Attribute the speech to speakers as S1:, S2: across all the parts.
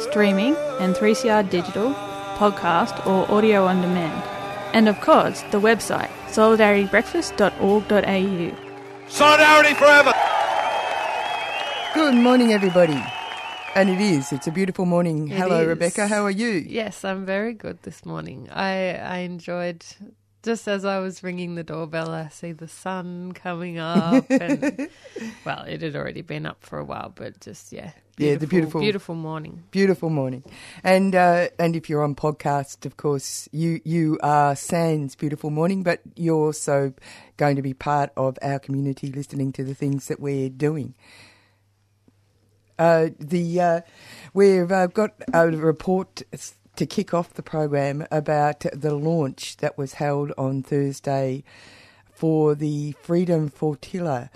S1: streaming and 3CR digital, podcast or audio on demand. And of course, the website solidaritybreakfast.org.au.
S2: Solidarity forever.
S3: Good morning, everybody. And it is. It's a beautiful morning.
S4: It
S3: Hello,
S4: is.
S3: Rebecca. How are you?
S4: Yes, I'm very good this morning. I I enjoyed just as I was ringing the doorbell, I see the sun coming up, and well, it had already been up for a while, but just yeah,
S3: Yeah, the beautiful-
S4: beautiful morning.
S3: Beautiful morning. And uh, and if you're on podcast, of course, you you are Sans beautiful morning, but you're also going to be part of our community, listening to the things that we're doing. Uh, the uh, we've uh, got a report to kick off the program about the launch that was held on Thursday for the Freedom Flotilla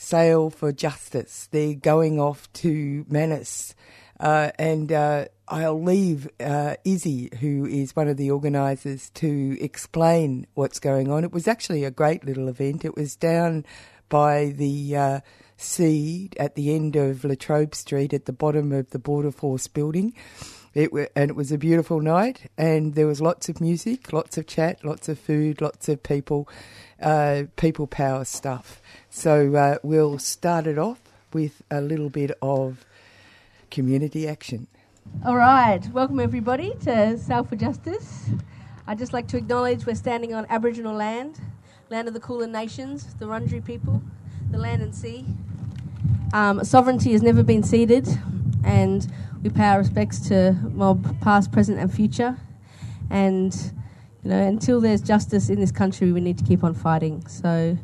S3: Sail for Justice. They're going off to Manus. Uh, and uh, I'll leave uh, Izzy, who is one of the organisers, to explain what's going on. It was actually a great little event. It was down by the uh, sea at the end of Latrobe Street at the bottom of the Border Force building. It wa and it was a beautiful night, and there was lots of music, lots of chat, lots of food, lots of people, uh, people power stuff. So uh, we'll start it off with a little bit of community action.
S5: All right, welcome everybody to South for Justice. I'd just like to acknowledge we're standing on Aboriginal land, land of the Kulin Nations, the Wurundjeri people, the land and sea. Um, sovereignty has never been ceded, and we pay our respects to mob past, present, and future. And you know, until there's justice in this country, we need to keep on fighting. So,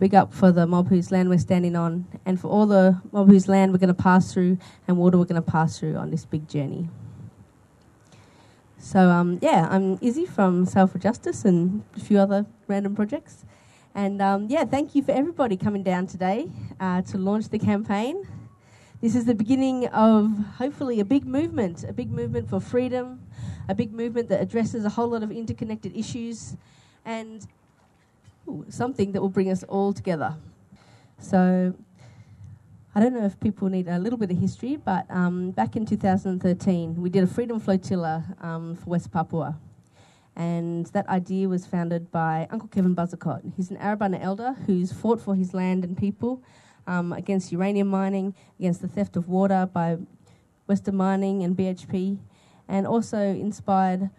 S5: big up for the mob whose land we're standing on, and for all the mob whose land we're going to pass through and water we're going to pass through on this big journey. So, um, yeah, I'm Izzy from Sail for Justice and a few other random projects. And um, yeah, thank you for everybody coming down today uh, to launch the campaign. This is the beginning of hopefully a big movement, a big movement for freedom, a big movement that addresses a whole lot of interconnected issues, and something that will bring us all together. So, I don't know if people need a little bit of history, but um, back in 2013, we did a freedom flotilla um, for West Papua. And that idea was founded by Uncle Kevin Buzzacott. He's an Arabana elder who's fought for his land and people um, against uranium mining, against the theft of water by Western Mining and BHP, and also inspired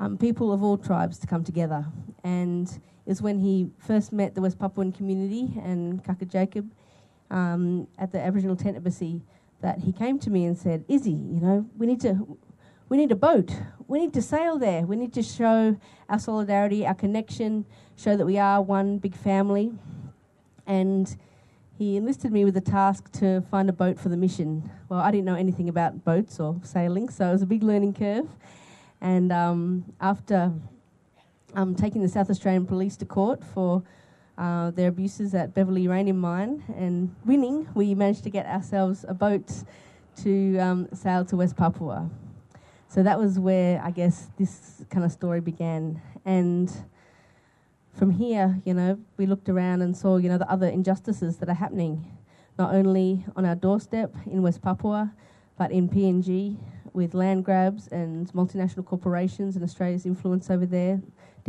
S5: um, people of all tribes to come together. And was when he first met the West Papuan community and Kaka Jacob um, at the Aboriginal Tent Embassy that he came to me and said, Izzy, you know, we need to we need a boat. We need to sail there. We need to show our solidarity, our connection, show that we are one big family. And he enlisted me with the task to find a boat for the mission. Well, I didn't know anything about boats or sailing, so it was a big learning curve. And um, after um, taking the South Australian Police to court for uh, their abuses at Beverley Uranium Mine and winning, we managed to get ourselves a boat to um, sail to West Papua. So that was where I guess this kind of story began. And from here, you know, we looked around and saw, you know, the other injustices that are happening, not only on our doorstep in West Papua, but in PNG with land grabs and multinational corporations and Australia's influence over there,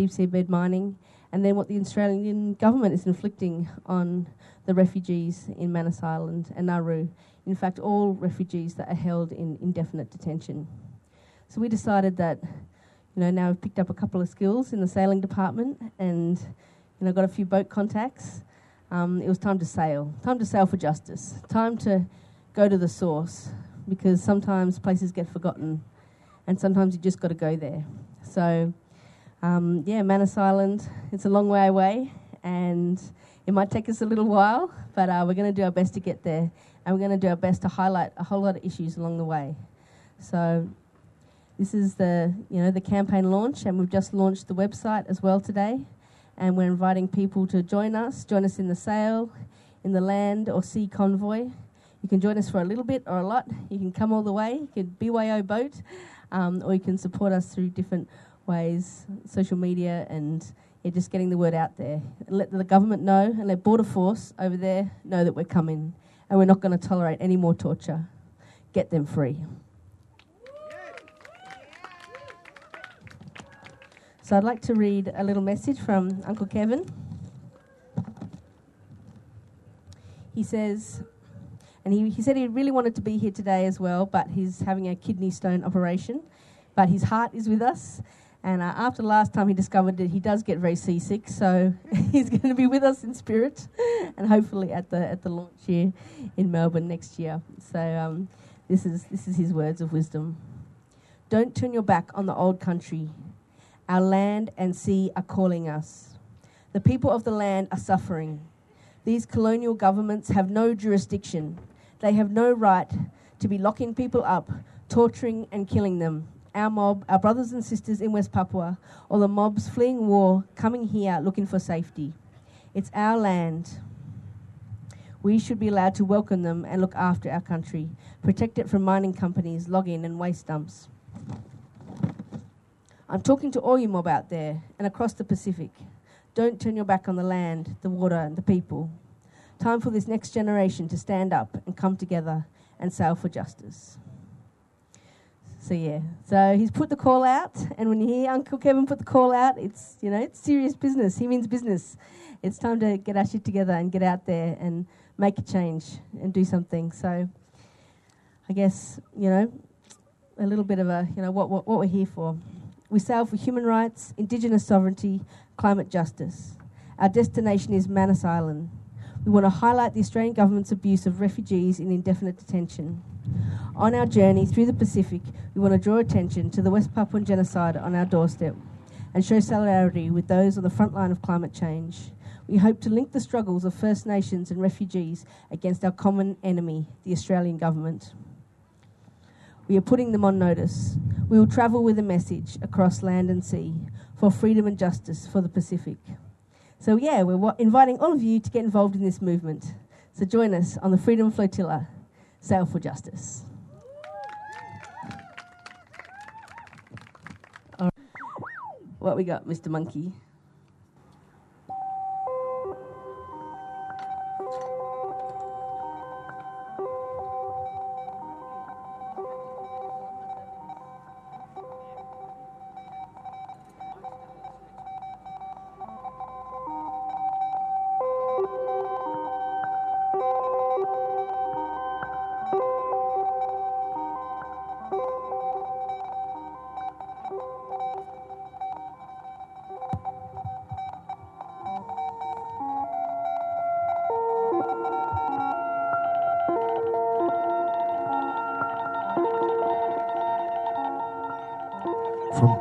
S5: deep seabed mining, and then what the Australian government is inflicting on the refugees in Manus Island and Nauru. In fact, all refugees that are held in indefinite detention. So we decided that, you know, now we've picked up a couple of skills in the sailing department and, you know, got a few boat contacts. um, it was time to sail. Time to sail for justice. Time to go to the source because sometimes places get forgotten and sometimes you just got to go there. So, um, yeah, Manus Island, it's a long way away and it might take us a little while, but uh, we're going to do our best to get there and we're going to do our best to highlight a whole lot of issues along the way. So, this is the you know the campaign launch, and we've just launched the website as well today, and we're inviting people to join us. Join us in the sail, in the land or sea convoy. You can join us for a little bit or a lot. You can come all the way. You can BYO boat, um, or you can support us through different ways, social media, and yeah, just getting the word out there. Let the government know and let Border Force over there know that we're coming, and we're not going to tolerate any more torture. Get them free. So I'd like to read a little message from Uncle Kevin. He says, and he, he said he really wanted to be here today as well, but he's having a kidney stone operation. But his heart is with us. And uh, after last time he discovered that he does get very seasick, so he's going to be with us in spirit, and hopefully at the at the launch here in Melbourne next year. So um, this is this is his words of wisdom. Don't turn your back on the old country. Our land and sea are calling us. The people of the land are suffering. These colonial governments have no jurisdiction. They have no right to be locking people up, torturing and killing them. Our mob, our brothers and sisters in West Papua, or the mobs fleeing war, coming here looking for safety. It's our land. We should be allowed to welcome them and look after our country, protect it from mining companies, logging, and waste dumps. I'm talking to all you mob out there and across the Pacific. Don't turn your back on the land, the water, and the people. Time for this next generation to stand up and come together and sail for justice. So yeah, so he's put the call out, and when you hear Uncle Kevin put the call out, it's you know it's serious business. He means business. It's time to get our shit together and get out there and make a change and do something. So I guess you know a little bit of a you know what what, what we're here for. We sail for human rights, Indigenous sovereignty, climate justice. Our destination is Manus Island. We want to highlight the Australian government's abuse of refugees in indefinite detention. On our journey through the Pacific, we want to draw attention to the West Papuan genocide on our doorstep and show solidarity with those on the front line of climate change. We hope to link the struggles of First Nations and refugees against our common enemy, the Australian government. We are putting them on notice. We will travel with a message across land and sea for freedom and justice for the Pacific. So, yeah, we're inviting all of you to get involved in this movement. So, join us on the Freedom Flotilla, Sail for Justice. What we got, Mr. Monkey?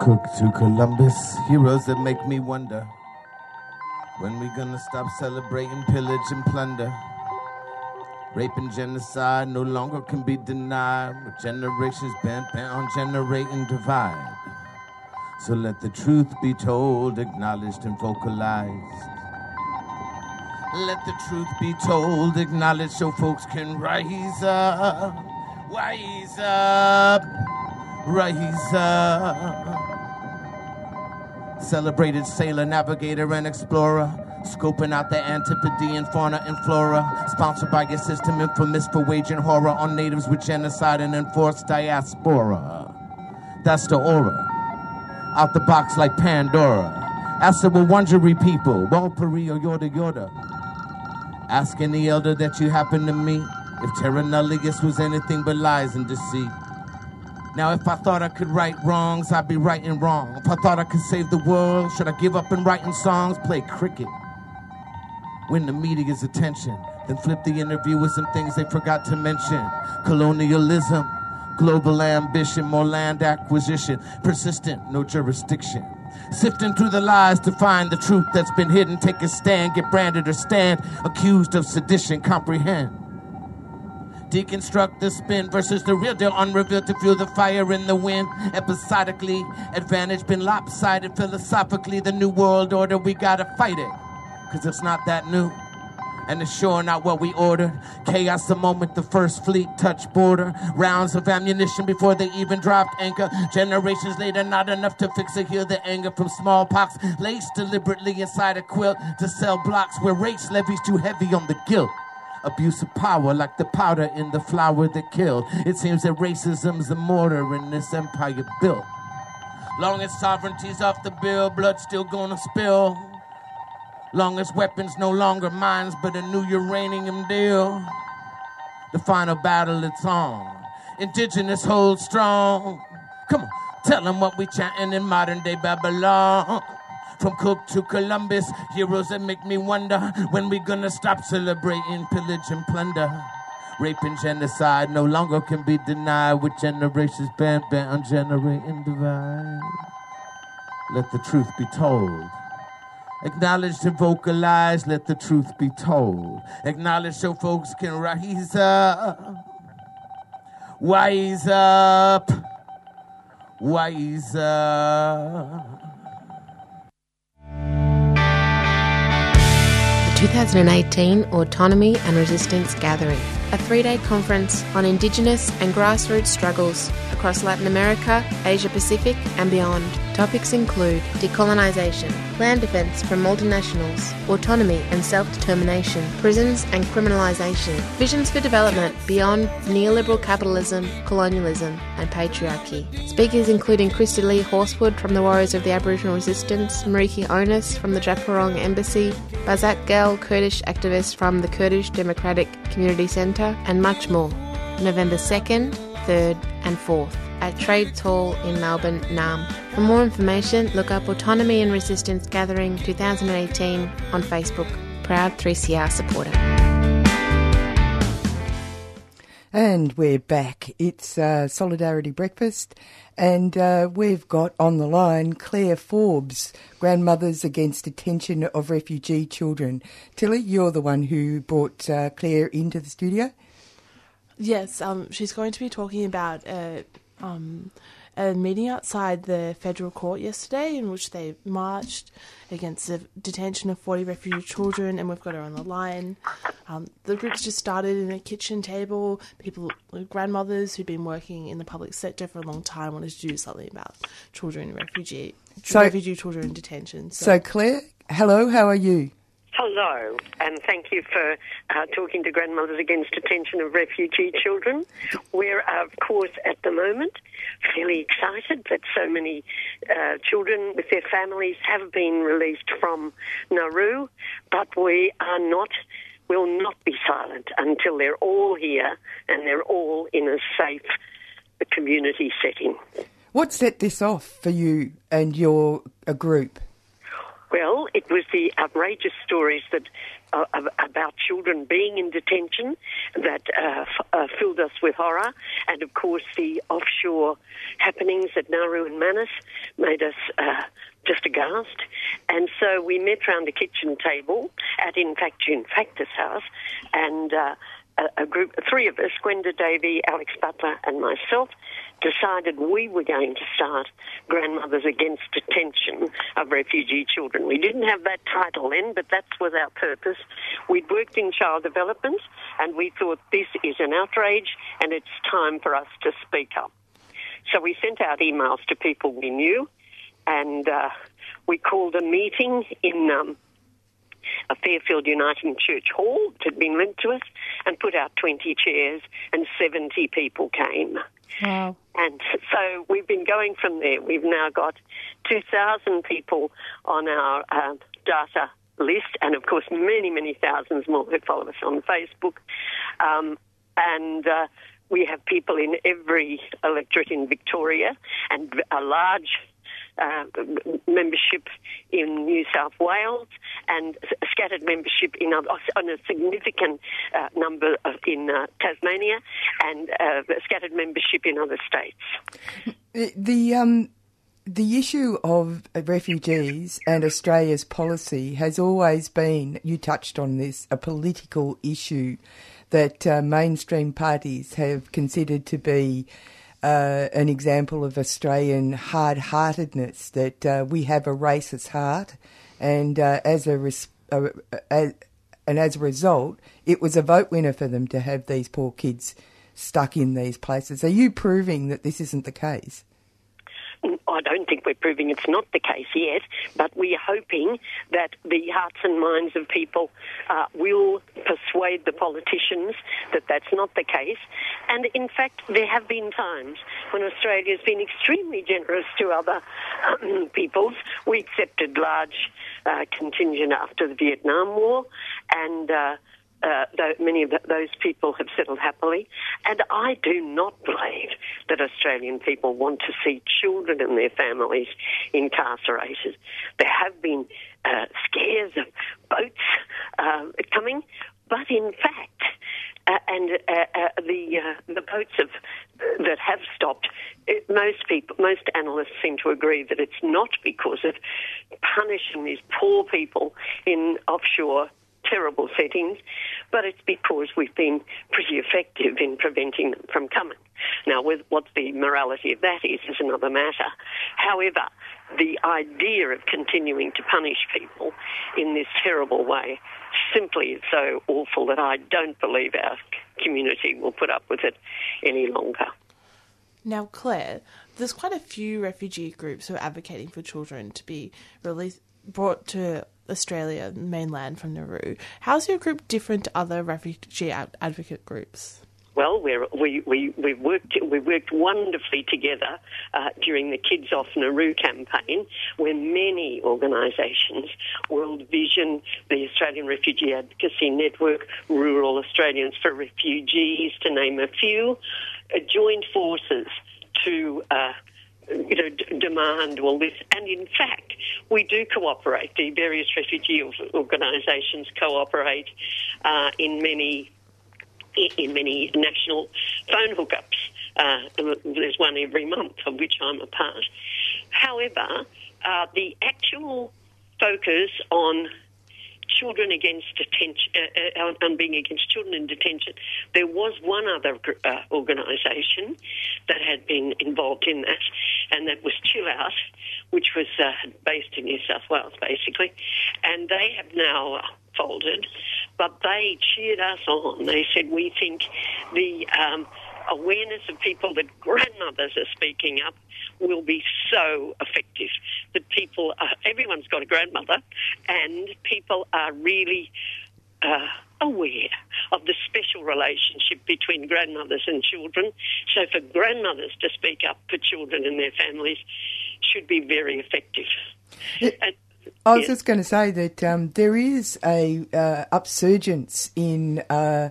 S6: Cook to Columbus, heroes that make me wonder when we gonna stop celebrating pillage and plunder. Rape and genocide no longer can be denied, with generations bent, bent on generating divide. So let the truth be told, acknowledged, and vocalized. Let the truth be told, acknowledged, so folks can rise up, rise up, rise up. Celebrated sailor, navigator, and explorer. Scoping out the Antipodean fauna and flora. Sponsored by your system, infamous for waging horror on natives with genocide and enforced diaspora. That's the aura. Out the box like Pandora. Ask the Wurundjeri people, Warlpiri or Yorta Yorta. Ask any elder that you happen to meet if Terra Nullius was anything but lies and deceit. Now, if I thought I could right wrongs, I'd be righting wrong. If I thought I could save the world, should I give up in writing songs? Play cricket. win the media's attention, then flip the interview with some things they forgot to mention. Colonialism, global ambition, more land acquisition, persistent, no jurisdiction. Sifting through the lies to find the truth that's been hidden. Take a stand, get branded or stand accused of sedition. Comprehend. Deconstruct the spin versus the real deal, unrevealed to feel the fire in the wind. Episodically, advantage been lopsided philosophically. The new world order, we gotta fight it. Cause it's not that new. And it's sure not what we ordered. Chaos the moment the first fleet touched border. Rounds of ammunition before they even dropped anchor. Generations later, not enough to fix or heal the anger from smallpox. Laced deliberately inside a quilt to sell blocks where race levies too heavy on the guilt. Abuse of power, like the powder in the flower that killed. It seems that racism's the mortar in this empire built. Long as sovereignty's off the bill, blood still gonna spill. Long as weapons no longer mines, but a new uranium deal. The final battle it's on. Indigenous hold strong. Come on, tell them what we chanting in modern day Babylon. From Cook to Columbus, heroes that make me wonder when we gonna stop celebrating pillage and plunder. Rape and genocide no longer can be denied with generations bent, bent on generating divide. Let the truth be told. Acknowledge and vocalize, let the truth be told. Acknowledge so folks can rise up. Wise up. Wise up.
S7: 2018 Autonomy and Resistance Gathering, a three day conference on Indigenous and grassroots struggles across Latin America, Asia Pacific, and beyond. Topics include decolonisation, land defence from multinationals, autonomy and self determination, prisons and criminalisation, visions for development beyond neoliberal capitalism, colonialism, and patriarchy. Speakers including Christy Lee Horsewood from the Warriors of the Aboriginal Resistance, Mariki Onus from the Djab Wurrung Embassy, Bazak Gel, Kurdish activist from the Kurdish Democratic Community Centre, and much more. November 2nd, 3rd, and 4th at Trades Hall in Melbourne, Naarm. For more information, look up Autonomy and Resistance Gathering 2018 on Facebook. Proud 3CR supporter.
S3: And we're back. It's uh, Solidarity Breakfast, and uh, we've got on the line Claire Forbes, Grandmothers Against Detention of Refugee Children. Tilly, you're the one who brought uh, Claire into the studio.
S8: Yes, um, she's going to be talking about a, um, a meeting outside the federal court yesterday in which they marched against the detention of 40 refugee children, and we've got her on the line. Um, the group's just started in a kitchen table. People, grandmothers who've been working in the public sector for a long time, wanted to do something about children refugee,
S3: So-
S8: refugee children in detention.
S3: So, Claire, hello, how are you?
S9: Hello, and thank you for uh, talking to Grandmothers Against Detention of Refugee Children. We're, uh, of course, at the moment fairly excited that so many uh, children with their families have been released from Nauru, but we are not, will not be silent until they're all here and they're all in a safe community setting.
S3: What set this off for you and your a group?
S9: Well, it was the outrageous stories that uh, about children being in detention that uh, f- uh, filled us with horror, and of course the offshore happenings at Nauru and Manus made us uh, just aghast. And so we met round the kitchen table at, in fact, June Factor's house, and uh, a, group, three of us, Gwenda Davey, Alex Butler, and myself, decided we were going to start Grandmothers Against Detention of Refugee Children. We didn't have that title then, but that was our purpose. We'd worked in child development, and we thought this is an outrage, and it's time for us to speak up. So we sent out emails to people we knew, and uh, we called a meeting in um, a Fairfield Uniting Church Hall that had been linked to us and put out 20 chairs, and 70 people came.
S8: Wow.
S9: And so we've been going from there. We've now got 2,000 people on our uh, data list, and of course, many, many thousands more who follow us on Facebook. Um, and uh, we have people in every electorate in Victoria and a large uh, membership in New South Wales and scattered membership in on a significant uh, number of, in uh, Tasmania and uh, scattered membership in other states.
S3: The um, the issue of refugees and Australia's policy has always been, you touched on this, a political issue that uh, mainstream parties have considered to be uh, an example of Australian hard heartedness, that uh, we have a racist heart, and uh, as a res- uh, and as a result, it was a vote winner for them to have these poor kids stuck in these places. Are you proving that this isn't the case?
S9: I don't think we're proving it's not the case yet, but we are hoping that the hearts and minds of people uh, will persuade the politicians that that's not the case. And in fact, there have been times when Australia has been extremely generous to other um, peoples. We accepted large uh, contingent after the Vietnam War, and uh, uh, many of those people have settled happily. And I do not believe that Australian people want to see children and their families incarcerated. There have been uh, scares of boats uh, coming, but in fact, uh, and uh, uh, the the boats have, that have stopped. It, most people, most analysts seem to agree that it's not because of punishing these poor people in offshore terrible settings, but it's because we've been pretty effective in preventing them from coming. Now, with what the morality of that is, is another matter. However, the idea of continuing to punish people in this terrible way simply is so awful that I don't believe our community will put up with it any longer.
S8: Now, Claire, there's quite a few refugee groups who are advocating for children to be released, brought to Australia mainland from Nauru. How's your group different to other refugee advocate groups?
S9: Well, we we, we, we worked, we worked wonderfully together uh, during the Kids Off Nauru campaign, where many organisations, World Vision, the Australian Refugee Advocacy Network, Rural Australians for Refugees, to name a few, uh, joined forces to uh, you know, d- demand all this. And in fact, we do cooperate. The various refugee organisations cooperate uh, in many in many national phone hookups. Uh, there's one every month of which I'm a part. However, uh, the actual focus on children against detention, uh, uh, on being against children in detention. There was one other uh, organisation that had been involved in that, and that was Chill Out, which was uh, based in New South Wales, basically, and they have now folded, but they cheered us on. They said, we think the um, awareness of people that grandmothers are speaking up will be so effective. That people, are, everyone's got a grandmother, and people are really uh, aware of the special relationship between grandmothers and children. So for grandmothers to speak up for children and their families should be very effective.
S3: It, and, I was just going to say that um, there is a uh, upsurgence in uh,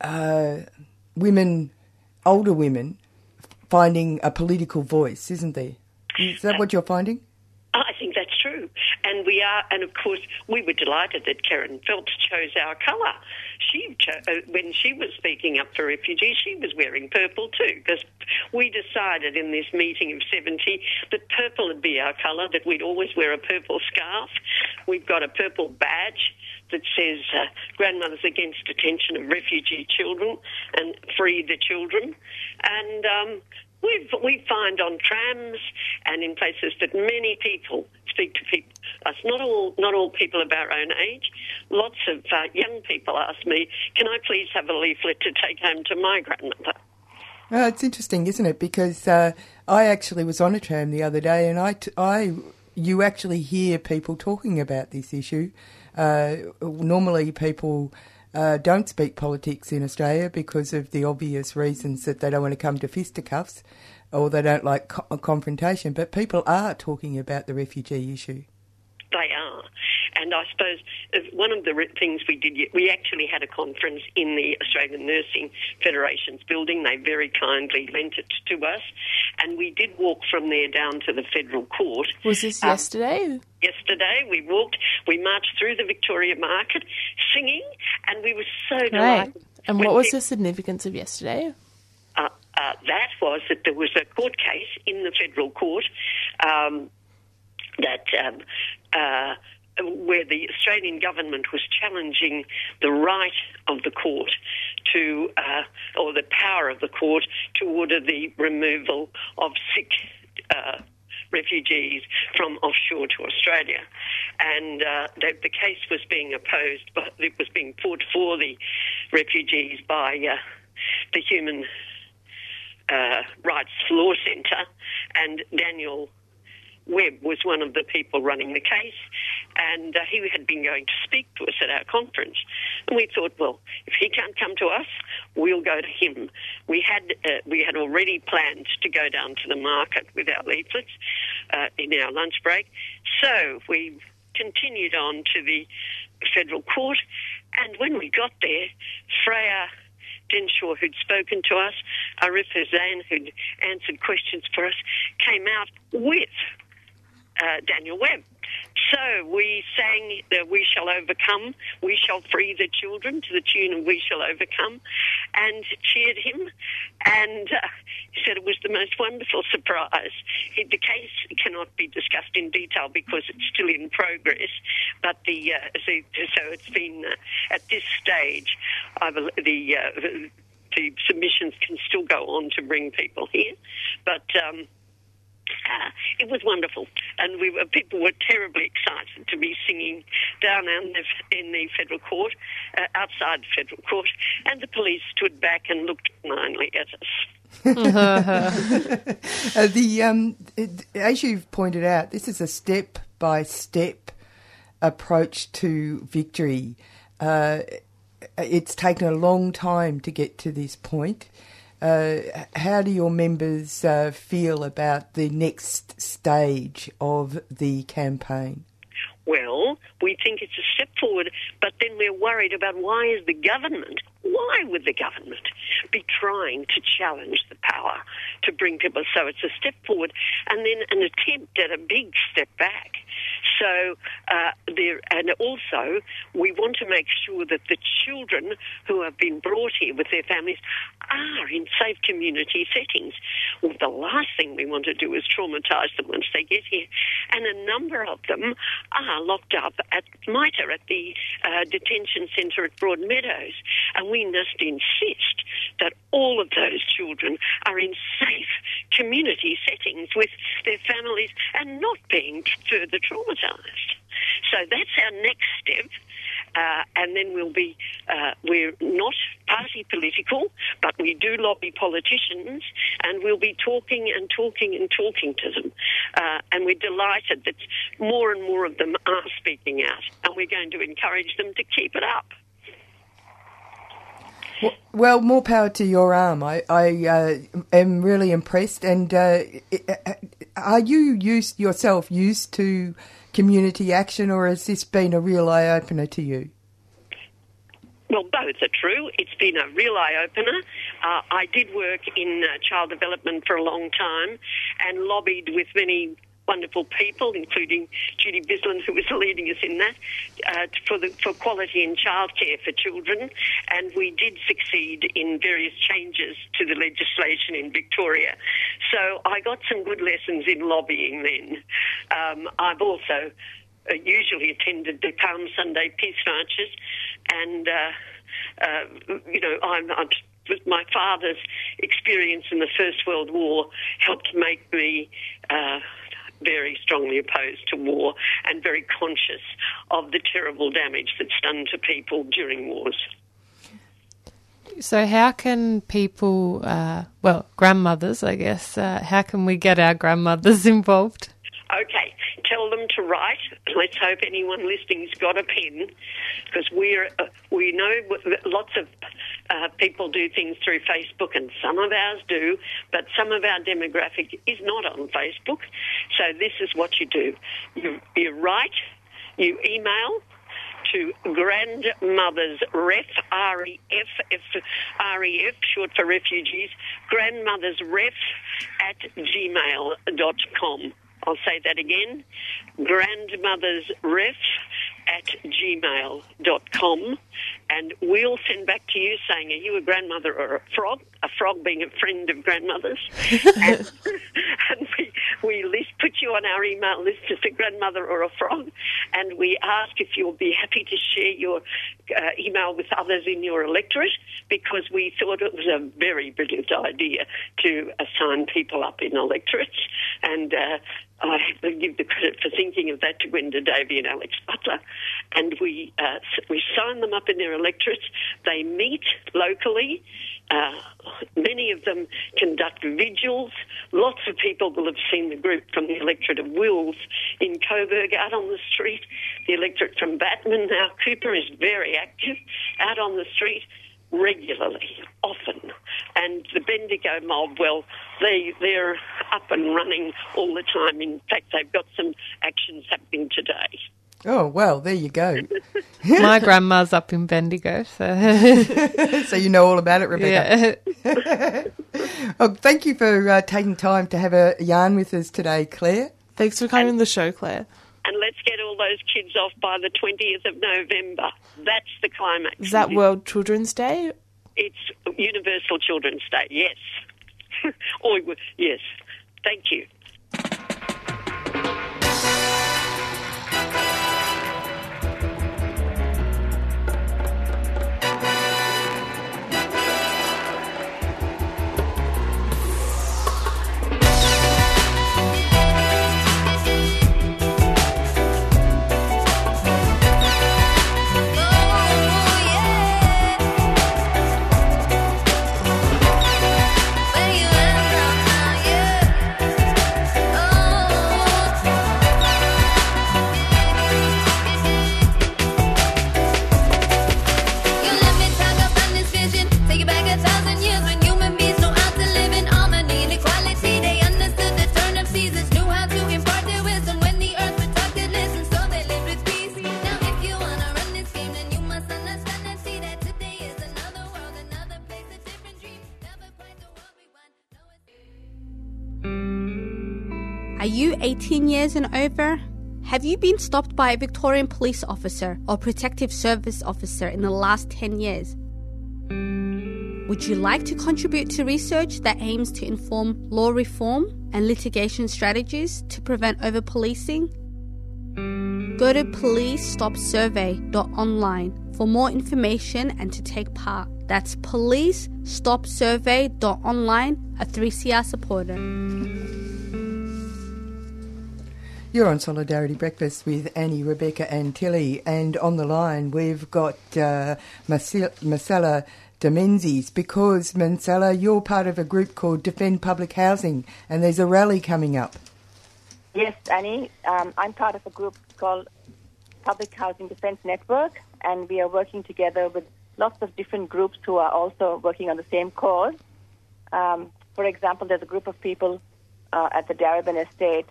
S3: uh, women, older women, finding a political voice, isn't there? Is that what you're finding?
S9: I think that's true. And we are, and of course, we were delighted that Kerryn Phelps chose our colour. She, cho- uh, when she was speaking up for refugees, she was wearing purple too, because we decided in this meeting of 70 that purple would be our colour, that we'd always wear a purple scarf. We've got a purple badge that says uh, Grandmothers Against Detention of Refugee Children and Free the Children. And um, we we find on trams and in places that many people speak to people. Us not all not all people of our own age. Lots of uh, young people ask me, "Can I please have a leaflet to take home to my grandmother?"
S3: Well, it's interesting, isn't it? Because uh, I actually was on a tram the other day, and I, t- I you actually hear people talking about this issue. Uh, normally, people uh, don't speak politics in Australia because of the obvious reasons that they don't want to come to fisticuffs or they don't like co- confrontation. But people are talking about the refugee issue.
S9: They are. And I suppose one of the things we did, we actually had a conference in the Australian Nursing Federation's building. They very kindly lent it to us, and we did walk from there down to the federal court.
S8: Was this
S9: Um,
S8: yesterday?
S9: Yesterday, we walked, we marched through the Victoria Market singing, and we were so
S8: Right.
S9: delighted.
S8: And what was
S9: people-
S8: the significance of yesterday?
S9: uh, uh, that was that there was a court case in the federal court um, that um, uh, where the Australian government was challenging the right of the court to, uh, or the power of the court to order the removal of sick. Uh, refugees from offshore to Australia, and uh, the, the case was being opposed, but it was being fought for the refugees by uh, the Human uh, Rights Law Centre, and Daniel Webb was one of the people running the case, and uh, he had been going to speak to us at our conference. And we thought, well, if he can't come to us, we'll go to him. We had uh, we had already planned to go down to the market with our leaflets uh, in our lunch break, so we continued on to the federal court. And when we got there, Freya Dinshaw, who'd spoken to us, Arif Hussain, who'd answered questions for us, came out with uh, Daniel Webb. So we sang the We Shall Overcome, We Shall Free the Children to the tune of We Shall Overcome and cheered him. And uh, he said it was the most wonderful surprise. He, the case cannot be discussed in detail because it's still in progress, but the, uh, so, so it's been uh, at this stage, I bel the, uh, the submissions can still go on to bring people here. But um, uh, it was wonderful, and we were people were terribly excited to be singing down in the, in the federal court, uh, outside the federal court, and the police stood back and looked benignly at us.
S3: Uh, the um, it- as you've pointed out, this is a step by step approach to victory. Uh, it's taken a long time to get to this point. Uh, how do your members uh, feel about the next stage of the campaign?
S9: Well, we think it's a step forward, but then we're worried about why is the government, why would the government be trying to challenge the power to bring people? So it's a step forward and then an attempt at a big step back. So uh, there, and also we want to make sure that the children who have been brought here with their families are in safe community settings. Well, the last thing we want to do is traumatise them once they get here, and a number of them are locked up at MITA, at the uh, detention centre at Broadmeadows, and we must insist that all of those children are in safe community settings with their families and not being further traumatised. So that's our next step. Uh, and then we'll be, uh, we're not party political, but we do lobby politicians, and we'll be talking and talking and talking to them. Uh, and we're delighted that more and more of them are speaking out, and we're going to encourage them to keep it up.
S3: Well, more power to your arm. I, I uh, am really impressed. And uh, are you used yourself used to community action, or has this been a real eye opener to you?
S9: Well, both are true. It's been a real eye opener. Uh, I did work in uh, child development for a long time and lobbied with many wonderful people, including Judy Bislin, who was leading us in that, uh, for the for quality in childcare for children. And we did succeed in various changes to the legislation in Victoria. So I got some good lessons in lobbying then. Um, I've also uh, usually attended the Palm Sunday peace marches, and uh, uh, you know I'm. I'm with my father's experience in the First World War helped make me uh, very strongly opposed to war and very conscious of the terrible damage that's done to people during wars.
S4: So, how can people, uh, well, grandmothers, I guess, uh, how can we get our grandmothers involved?
S9: Okay, tell them to write. Let's hope anyone listening's got a pen, because we're uh, we know lots of uh, people do things through Facebook, and some of ours do, but some of our demographic is not on Facebook. So this is what you do: you, you write you email to grandmothers ref R-E-F, F, R-E-F, short for refugees, grandmothers ref at gmail.com. I'll say that again, grandmothers ref at gmail.com and we'll send back to you saying, are you a grandmother or a frog? A frog being a friend of grandmothers. and, and we, we list, put you on our email list as a grandmother or a frog and we ask if you'll be happy to share your uh, email with others in your electorate because we thought it was a very brilliant idea to assign people up in electorates and uh, I give the credit for thinking of that to Gwenda Davey and Alex Butler. And we uh, we sign them up in their electorates. They meet locally. Uh, many of them conduct vigils. Lots of people will have seen the group from the electorate of Wills in Coburg out on the street. The electorate from Batman, now Cooper, is very active out on the street regularly, often. And the Bendigo mob, well, they, they're up and running all the time. In fact, they've got some actions happening today.
S3: Oh, well, there you go.
S4: My grandma's up in Bendigo, so.
S3: so you know all about it, Rebecca. Yeah. oh, thank you for uh, taking time to have a yarn with us today, Claire.
S8: Thanks for coming on the show, Claire.
S9: And let's get all those kids off by the 20th of November. That's the climax.
S8: Is that World Children's Day?
S9: It's Universal Children's Day, yes. or, yes. Thank you.
S10: You 18 years and over? Have you been stopped by a Victorian police officer or protective service officer in the last 10 years? Would you like to contribute to research that aims to inform law reform and litigation strategies to prevent over policing? Go to policestopsurvey.online for more information and to take part. That's policestopsurvey.online, a 3CR supporter.
S3: You're on Solidarity Breakfast with Annie, Rebecca, and Tilly, and on the line we've got uh, Marcella because Marcella, you're part of a group called Defend Public Housing, and there's a rally coming up.
S11: Yes, Annie, um, I'm part of a group called Public Housing Defence Network, and we are working together with lots of different groups who are also working on the same cause. Um, for example, there's a group of people uh, at the Darebin Estate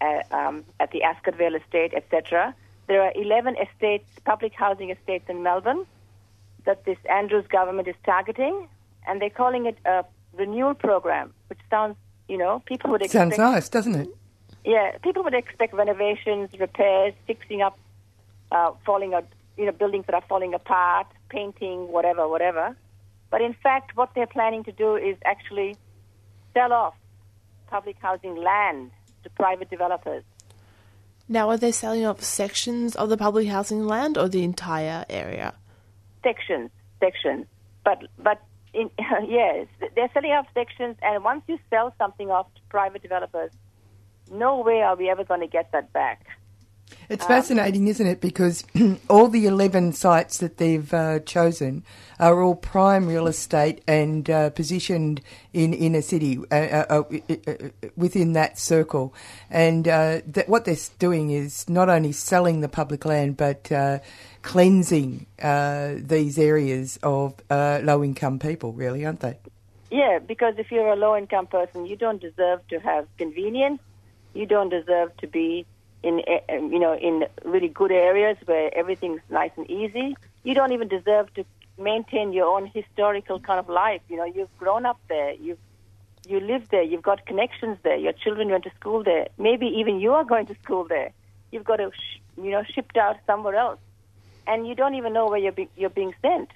S11: uh, um, at the Ascot Vale Estate, etc. There are 11 estates, public housing estates in Melbourne that this Andrews government is targeting, and they're calling it a renewal program, which sounds, you know, people would expect.
S3: Sounds nice, doesn't it?
S11: Yeah, people would expect renovations, repairs, fixing up, uh, falling out, you know, buildings that are falling apart, painting, whatever, whatever. But in fact, what they're planning to do is actually sell off public housing land to private developers.
S8: Now, are they selling off sections of the public housing land or the entire area?
S11: Sections, sections. But but in, yes, they're selling off sections, and once you sell something off to private developers, no way are we ever going to get that back.
S3: It's um, fascinating, isn't it? Because all the 11 sites that they've uh, chosen are all prime real estate and uh, positioned in inner city uh, uh, uh within that circle. And uh, that what they're doing is not only selling the public land, but cleansing these areas of low income people, really, aren't they?
S11: Yeah, because if you're a low income person, you don't deserve to have convenience. You don't deserve to be in uh, you know in really good areas where everything's nice and easy. You don't even deserve to maintain your own historical kind of life. You know, you've grown up there. You've you live there. You've got connections there. Your children went to school there. Maybe even you are going to school there. You've got to, sh- you know, shipped out somewhere else, and you don't even know where you're be- you're being sent.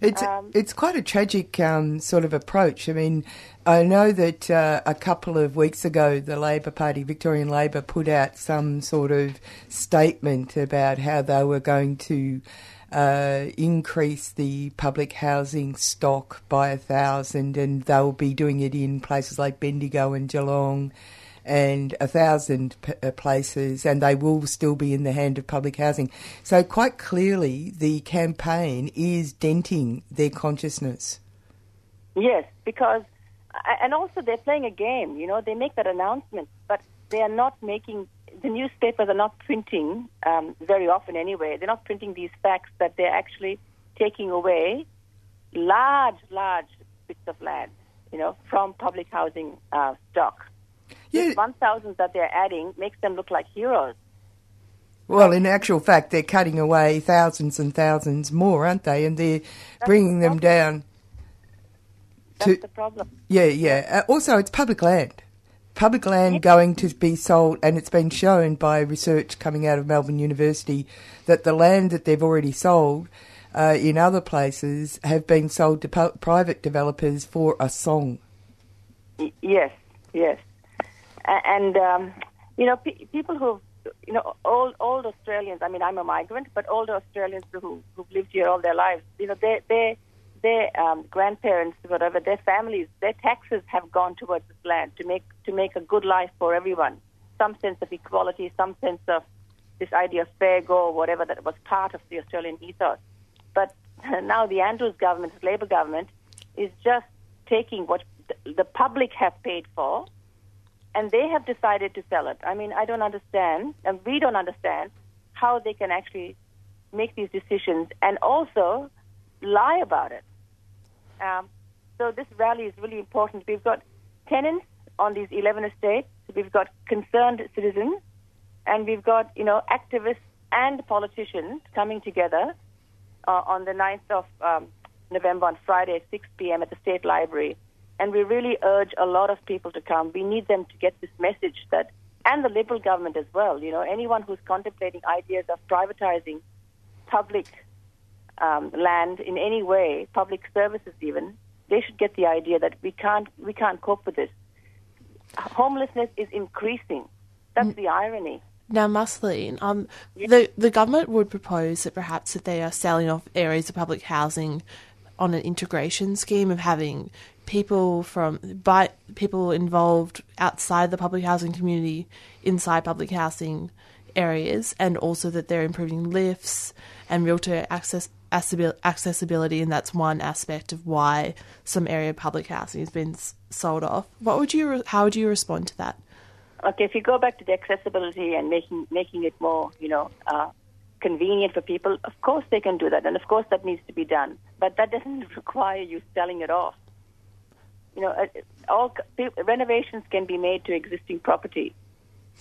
S3: It's
S11: Um,
S3: it's quite a tragic um, sort of approach. I mean, I know that uh, a couple of weeks ago, the Labor Party, Victorian Labor, put out some sort of statement about how they were going to uh, increase the public housing stock by a thousand, and they'll be doing it in places like Bendigo and Geelong. And a thousand p- uh, places, and they will still be in the hand of public housing. So, quite clearly, the campaign is denting their consciousness.
S11: Yes, because and also they're playing a game. You know, they make that announcement, but they are not making the newspapers are not printing um, very often anyway. They're not printing these facts that they're actually taking away large, large bits of land. You know, from public housing uh, stock.
S3: Yeah.
S11: This 1,000 that they're adding makes them look like heroes.
S3: Well, in actual fact, they're cutting away thousands and thousands more, aren't they? And they're bringing them down.
S11: That's the problem.
S3: Yeah, yeah. Uh, also, it's public land. Public land going to be sold, and it's been shown by research coming out of Melbourne University that the land that they've already sold uh, in other places have been sold to pu- private developers for a song.
S11: Y- Yes, yes, and um, you know, pe- people who, you know, old old Australians. I mean, I'm a migrant, but older Australians who who've lived here all their lives. You know, they they their um, grandparents, whatever, their families, their taxes have gone towards this land to make to make a good life for everyone. Some sense of equality, some sense of this idea of fair go, whatever that was part of the Australian ethos. But now the Andrews government, the Labor government, is just taking what the public have paid for, and they have decided to sell it. I mean, I don't understand, and we don't understand how they can actually make these decisions and also lie about it. Um, so this rally is really important. We've got tenants on these 11 estates. We've got concerned citizens, and we've got you know activists and politicians coming together uh, on the 9th of um, November on Friday at 6 p.m. at the State Library. And we really urge a lot of people to come. We need them to get this message that, and the Liberal government as well. You know, anyone who's contemplating ideas of privatizing public um, land in any way, public services even, they should get the idea that we can't we can't cope with this. Homelessness is increasing. That's the irony.
S8: Now, Musleen, um, the the government would propose that perhaps that they are selling off areas of public housing on an integration scheme of having people from by people involved outside the public housing community inside public housing areas, and also that they're improving lifts and realtor access accessibility, and that's one aspect of why some area public housing has been sold off. What would you? How would you respond to that?
S11: Okay, if you go back to the accessibility and making making it more, you know, uh, convenient for people, of course they can do that, and of course that needs to be done. But that doesn't require you selling it off. You know, uh, all renovations can be made to existing property,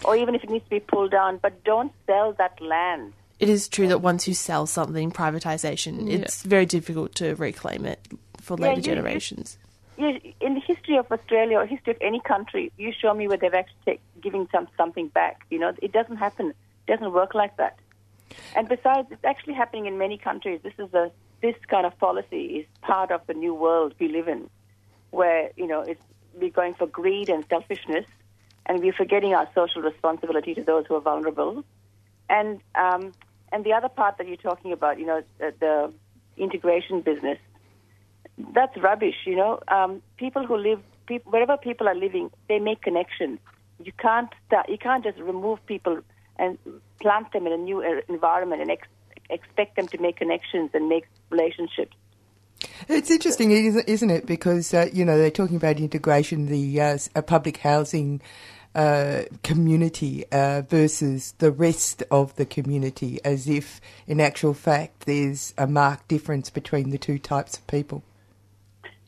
S11: or even if it needs to be pulled down. But don't sell that land.
S8: It is true that once you sell something, privatization,
S11: Yeah.
S8: it's very difficult to reclaim it for later
S11: you- you-
S8: generations.
S11: You, in the history of Australia or history of any country, you show me where they've actually take, giving some something back. You know, it doesn't happen. It doesn't work like that. And besides, it's actually happening in many countries. This is a this kind of policy is part of the new world we live in, where you know we're going for greed and selfishness, and we're forgetting our social responsibility to those who are vulnerable. And um, and the other part that you're talking about, you know, the, the integration business that's rubbish. You know, um, people who live, wherever people are living, they make connections. You can't start, you can't just remove people and plant them in a new uh, environment and ex- expect them to make connections and make relationships.
S3: It's interesting, isn't it? Because uh, you know they're talking about integration, the uh, public housing uh, community uh, versus the rest of the community, as if in actual fact there's a marked difference between the two types of people.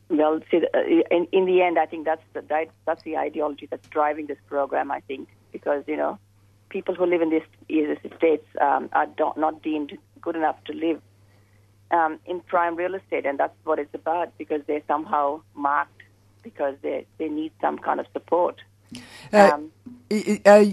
S11: Well, see, uh, in, in the end, I think that's the that, that's the ideology that's driving this program. I think because you know, people who live in these, estates um, are not deemed good enough to live um, in prime real estate, and that's what it's about because they're somehow marked because they they need some kind of support.
S3: Uh,
S11: Um,
S3: uh,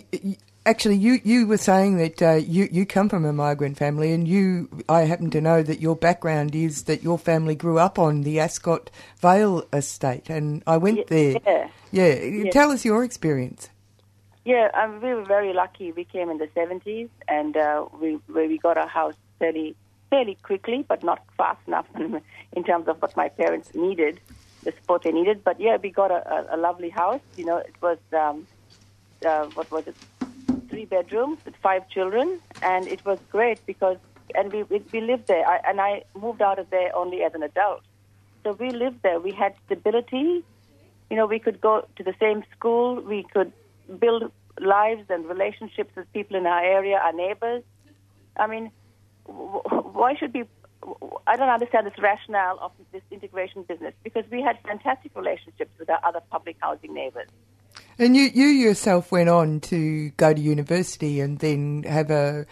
S3: actually, you, you were saying that uh, you you come from a migrant family, and you I happen to know that your background is that your family grew up on the Ascot Vale estate, and I went there.
S11: yeah.
S3: Yeah,
S11: Yeah.
S3: tell us your experience.
S11: Yeah, um, we were very lucky. We came in the 70s, and uh, we we we got a house fairly fairly quickly, but not fast enough in terms of what my parents needed, the support they needed. But yeah, we got a, a, a lovely house. You know, it was um, uh, what was it? Three bedrooms with five children, and it was great because and we we, we lived there. I, and I moved out of there only as an adult, so we lived there. We had stability. You know, we could go to the same school. We could build lives and relationships with people in our area, our neighbors. I mean, why should we? I don't understand this rationale of this integration business because we had fantastic relationships with our other public housing neighbors.
S3: And you, you yourself went on to go to university and then have a,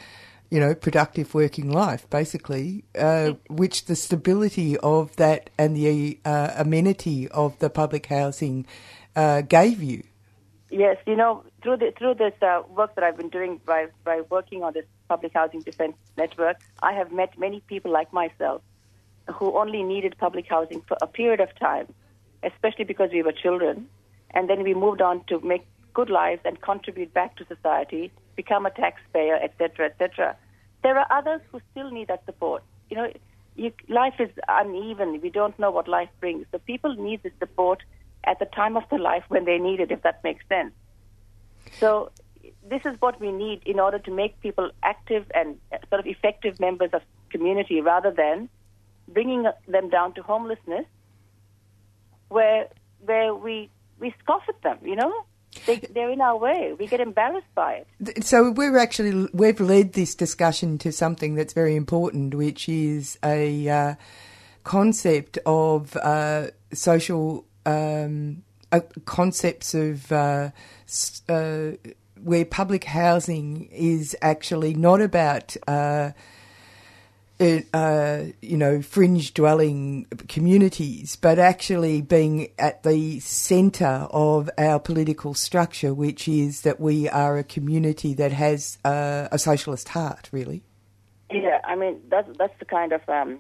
S3: you know, productive working life, basically, uh, which the stability of that and the uh, amenity of the public housing uh, gave you.
S11: Yes, you know, through the, through this uh, work that I've been doing by by working on this public housing defense network, I have met many people like myself who only needed public housing for a period of time, especially because we were children, and then we moved on to make good lives and contribute back to society, become a taxpayer, etc., etc. There are others who still need that support. You know, you, life is uneven. We don't know what life brings. So people need the support at the time of their life when they need it, if that makes sense. So this is what we need in order to make people active and sort of effective members of community rather than bringing them down to homelessness where where we we scoff at them, you know? They, they're in our way. We get embarrassed by it.
S3: So we're actually we've led this discussion to something that's very important, which is a uh, concept of uh, social um, concepts of uh, uh, where public housing is actually not about. Uh, uh, uh, you know, fringe dwelling communities, but actually being at the centre of our political structure, which is that we are a community that has a socialist heart, really.
S11: Yeah, I mean that's that's the kind of um,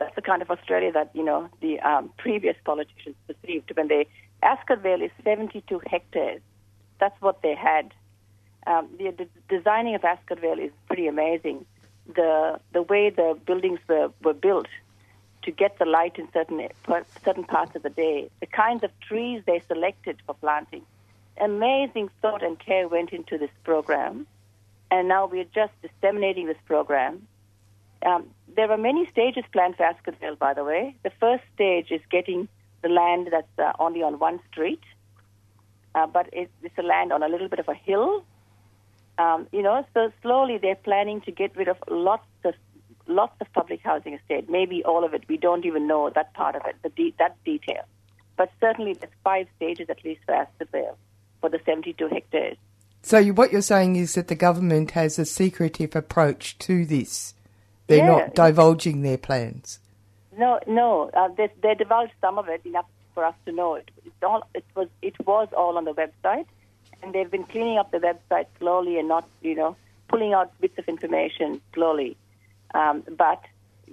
S11: that's the kind of Australia that you know the um, previous politicians perceived when they Ascot Vale is 72 hectares. That's what they had. Um, the, designing of Ascot Vale is pretty amazing. The the way the buildings were, were built to get the light in certain certain parts of the day, the kinds of trees they selected for planting, amazing thought and care went into this program, and now we're just disseminating this program. Um, there are many stages planned for Ascot by the way. The first stage is getting the land that's uh, only on one street, uh, but it, it's a land on a little bit of a hill. Um, you know, so slowly they're planning to get rid of lots of lots of public housing estate. Maybe all of it. We don't even know that part of it, the de- that detail. But certainly, there's five stages at least for Ascot for the 72 hectares.
S3: So you, what you're saying is that the government has a secretive approach to this. They're
S11: Yeah.
S3: not divulging their plans.
S11: No, no, uh, they, they divulged some of it enough for us to know it. It's all, it was it was all on the website, and they've been cleaning up the website slowly and not, you know, pulling out bits of information slowly. Um, but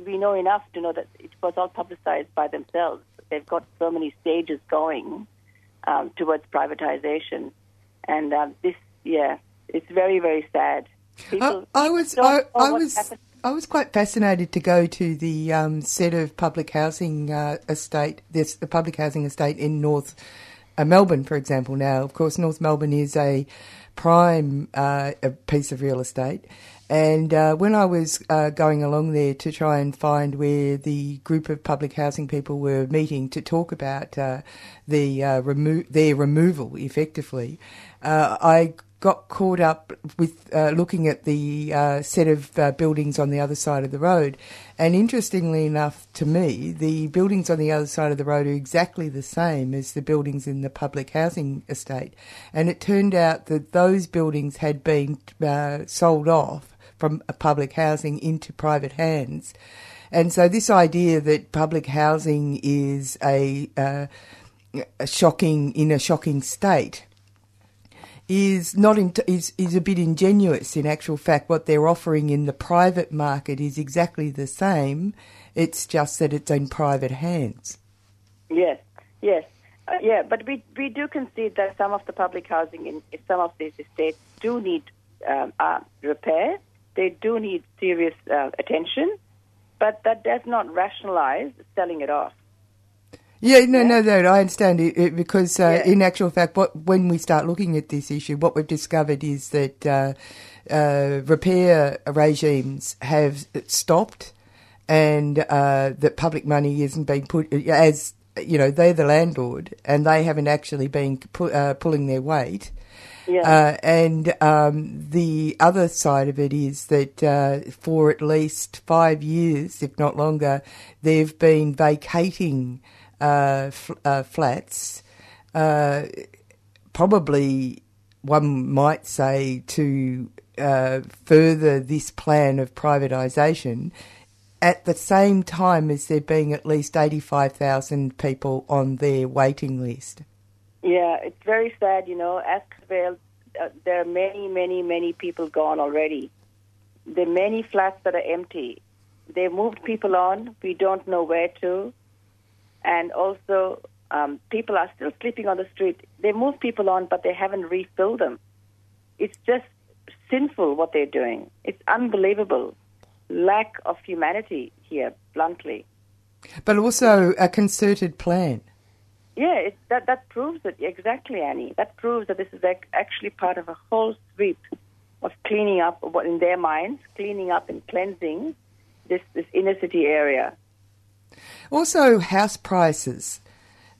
S11: we know enough to know that it was all publicized by themselves. They've got so many stages going um, towards privatization, and uh, this, yeah, it's very, very sad. People
S3: I was I, I was. I was quite fascinated to go to the um, set of public housing uh, estate, this the public housing estate in North uh, Melbourne, for example. Now, of course, North Melbourne is a prime uh, a piece of real estate. And uh, when I was uh, going along there to try and find where the group of public housing people were meeting to talk about uh, the remo- their removal, effectively, I got caught up with uh, looking at the uh, set of uh, buildings on the other side of the road. And interestingly enough to me, the buildings on the other side of the road are exactly the same as the buildings in the public housing estate. And it turned out that those buildings had been uh, sold off from public housing into private hands. And so this idea that public housing is a, uh, a shocking in a shocking state is not in, is is a bit ingenuous. In actual fact, what they're offering in the private market is exactly the same. It's just that it's in private hands.
S11: Yes, yes, uh, yeah. But we we do concede that some of the public housing in, in some of these estates do need um, uh, repair. They do need serious uh, attention, but that does not rationalize selling it off.
S3: Yeah, no, no, no. I understand it, it because uh, yeah. in actual fact, what when we start looking at this issue, what we've discovered is that uh, uh, repair regimes have stopped, and uh, that public money isn't being put as you know they're the landlord, and they haven't actually been pu- uh, pulling their weight.
S11: Yeah.
S3: Uh, and um, the other side of it is that for at least five years, if not longer, they've been vacating uh, uh, flats, uh, probably one might say to uh, further this plan of privatisation at the same time as there being at least 85,000 people on their waiting list.
S11: Yeah, it's very sad, you know. Ascot Vale, uh, there are many, many, many people gone already. There are many flats that are empty. They've moved people on. We don't know where to and also um, people are still sleeping on the street. They move people on, but they haven't refilled them. It's just sinful what they're doing. It's unbelievable. Lack of humanity here, bluntly.
S3: But also a concerted plan.
S11: Yeah, it, that that proves it exactly, Annie. That proves that this is actually part of a whole sweep of cleaning up, what in their minds, cleaning up and cleansing this this inner city area.
S3: Also, house prices.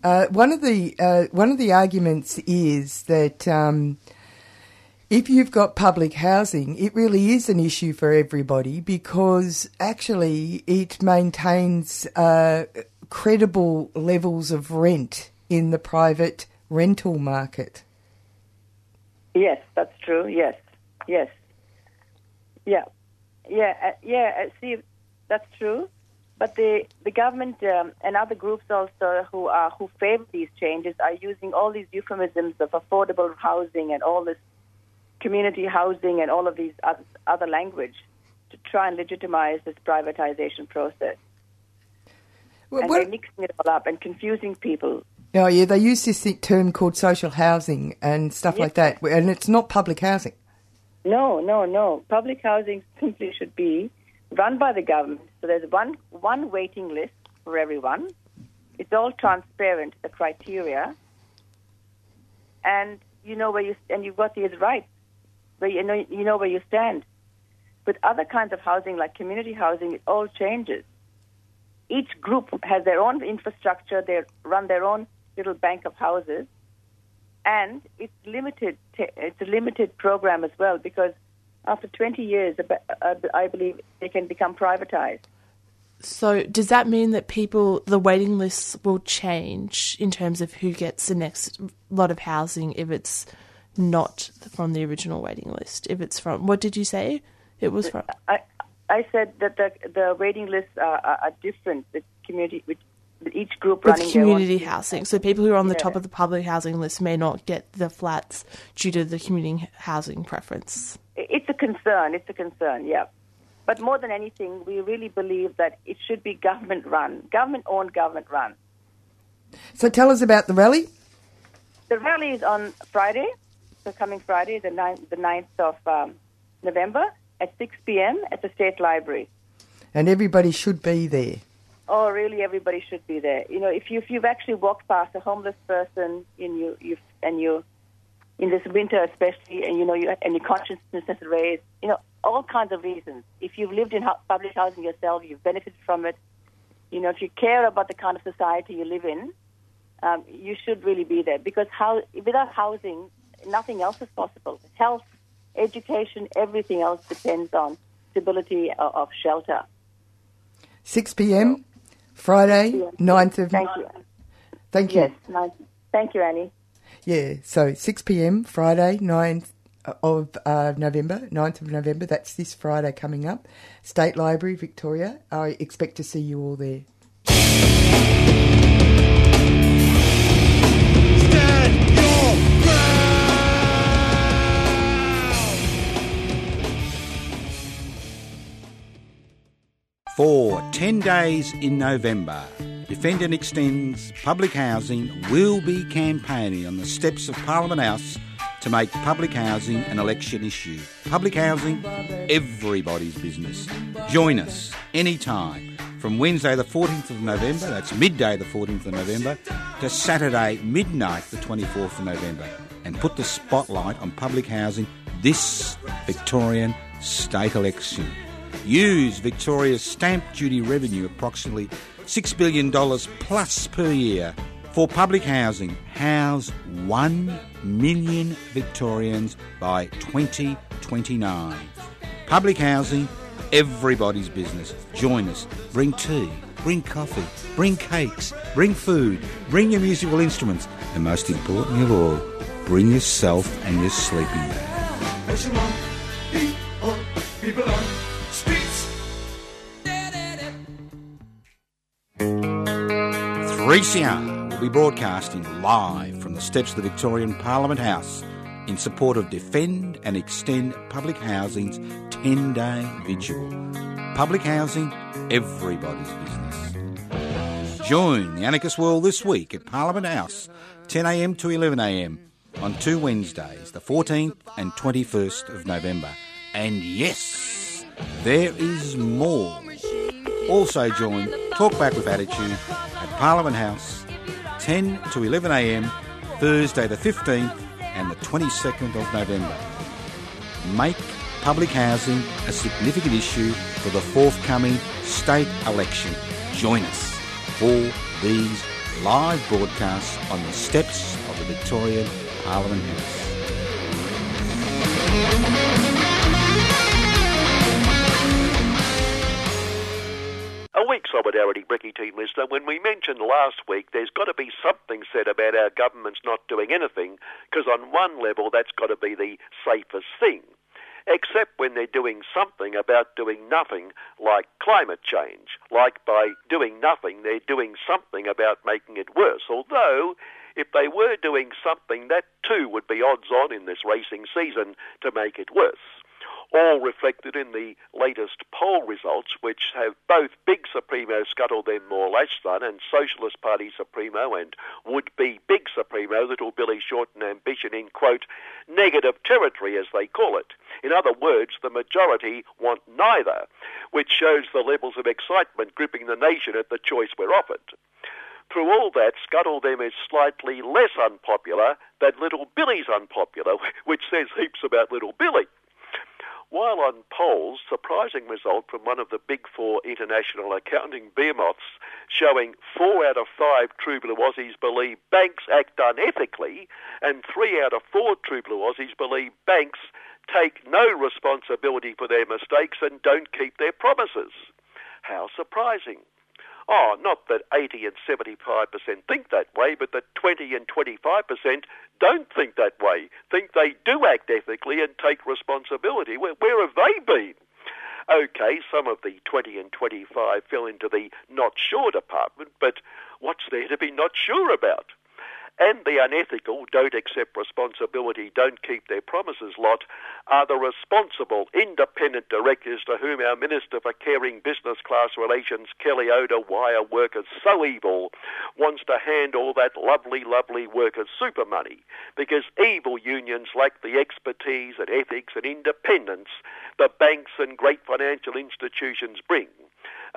S3: Uh, one of the uh, one of the arguments is that um, if you've got public housing, it really is an issue for everybody because actually it maintains uh, credible levels of rent in the private rental market.
S11: Yes, that's true. Yes, yes, yeah, yeah, uh, yeah. Uh, see, that's true. But the, the government um, and other groups also who are who favor these changes are using all these euphemisms of affordable housing and all this community housing and all of these other, other language to try and legitimize this privatization process. Well, and they're mixing it all up and confusing people.
S3: Oh yeah, they use this term called social housing and stuff yes. like that, and it's not public housing.
S11: No, no, no. Public housing simply should be run by the government. So there's one one waiting list for everyone. It's all transparent, the criteria, and you know where you and you've got these rights, where you know you know where you stand. With other kinds of housing, like community housing, it all changes. Each group has their own infrastructure. They run their own little bank of houses, and it's limited. It's a limited program as well because after 20 years, I believe they can become privatized.
S8: So, does that mean that people, the waiting lists will change in terms of who gets the next lot of housing if it's not from the original waiting list? If it's from, what did you say it was from?
S11: I, I said that the, the waiting lists are, are, are different with community, with, each group
S8: with
S11: running
S8: community housing. So, people who are on the top of the public housing list may not get the flats due to the community housing preference.
S11: It's a concern. It's a concern. Yeah. But more than anything, we really believe that it should be government run, government owned, government run.
S3: So tell us about the rally.
S11: The rally is on Friday, so coming Friday, the 9th, the 9th of um, November at 6 p.m. at the State Library.
S3: And everybody should be there.
S11: Oh, really? Everybody should be there. You know, if you if you've actually walked past a homeless person and you you and you in this winter especially, and you know, you, and your consciousness is raised, you know, all kinds of reasons. If you've lived in public housing yourself, you've benefited from it. You know, if you care about the kind of society you live in, um, you should really be there because how, without housing, nothing else is possible. Health, education, everything else depends on stability of, of shelter.
S3: 6 p.m. Friday, 9th of.
S11: Thank you.
S3: Thank you.
S11: Yes, nice. Thank you, Annie.
S3: Yeah, so 6 p.m. Friday, 9th of uh, November, 9th of November. That's this Friday coming up. State Library, Victoria. I expect to see you all there.
S12: For 10 days in November, Defend and Extends Public Housing will be campaigning on the steps of Parliament House to make public housing an election issue. Public housing, everybody's business. Join us anytime from Wednesday the 14th of November, that's midday the 14th of November, to Saturday midnight the 24th of November, and put the spotlight on public housing this Victorian state election. Use Victoria's stamp duty revenue, approximately $6 billion plus per year, for public housing. House 1 million Victorians by 2029. Public housing, everybody's business. Join us. Bring tea, bring coffee, bring cakes, bring food, bring your musical instruments, and most importantly of all, bring yourself and your sleeping bag. 3CR will be broadcasting live from the steps of the Victorian Parliament House in support of Defend and Extend Public Housing's 10 day vigil. Public housing, everybody's business. Join the Anarchist World this week at Parliament House, 10am to 11am on two Wednesdays, the 14th and 21st of November. And yes, there is more. Also join Talk Back with Attitude at Parliament House, 10 to 11am, Thursday the 15th and the 22nd of November. Make public housing a significant issue for the forthcoming state election. Join us for these live broadcasts on the steps of the Victorian Parliament House.
S13: A weak solidarity, Bricky team listener. When we mentioned last week, there's got to be something said about our governments not doing anything, because on one level, that's got to be the safest thing. Except when they're doing something about doing nothing, like climate change. Like by doing nothing, they're doing something about making it worse. Although, if they were doing something, that too would be odds on in this racing season to make it worse all reflected in the latest poll results, which have both big Supremo Scuttle then More Lashton and Socialist Party Supremo and would-be big Supremo Little Billy Shorten ambition in, quote, negative territory, as they call it. In other words, the majority want neither, which shows the levels of excitement gripping the nation at the choice we're offered. Through all that, Scuttle them is slightly less unpopular than Little Billy's unpopular, which says heaps about Little Billy. While on polls, surprising result from one of the big four international accounting behemoths showing four out of five true blue Aussies believe banks act unethically, and three out of four true blue Aussies believe banks take no responsibility for their mistakes and don't keep their promises. How surprising. Oh, not that 80 and 75% think that way, but that 20 and 25% don't think that way, think they do act ethically and take responsibility. Where, where have they been? Okay, some of the 20 and 25 fell into the not sure department, but what's there to be not sure about? And the unethical, don't accept responsibility, don't keep their promises lot, are the responsible, independent directors to whom our Minister for Caring Business Class Relations, Kelly Oda, wire workers so evil, wants to hand all that lovely, lovely workers super money, because evil unions lack the expertise and ethics and independence the banks and great financial institutions bring.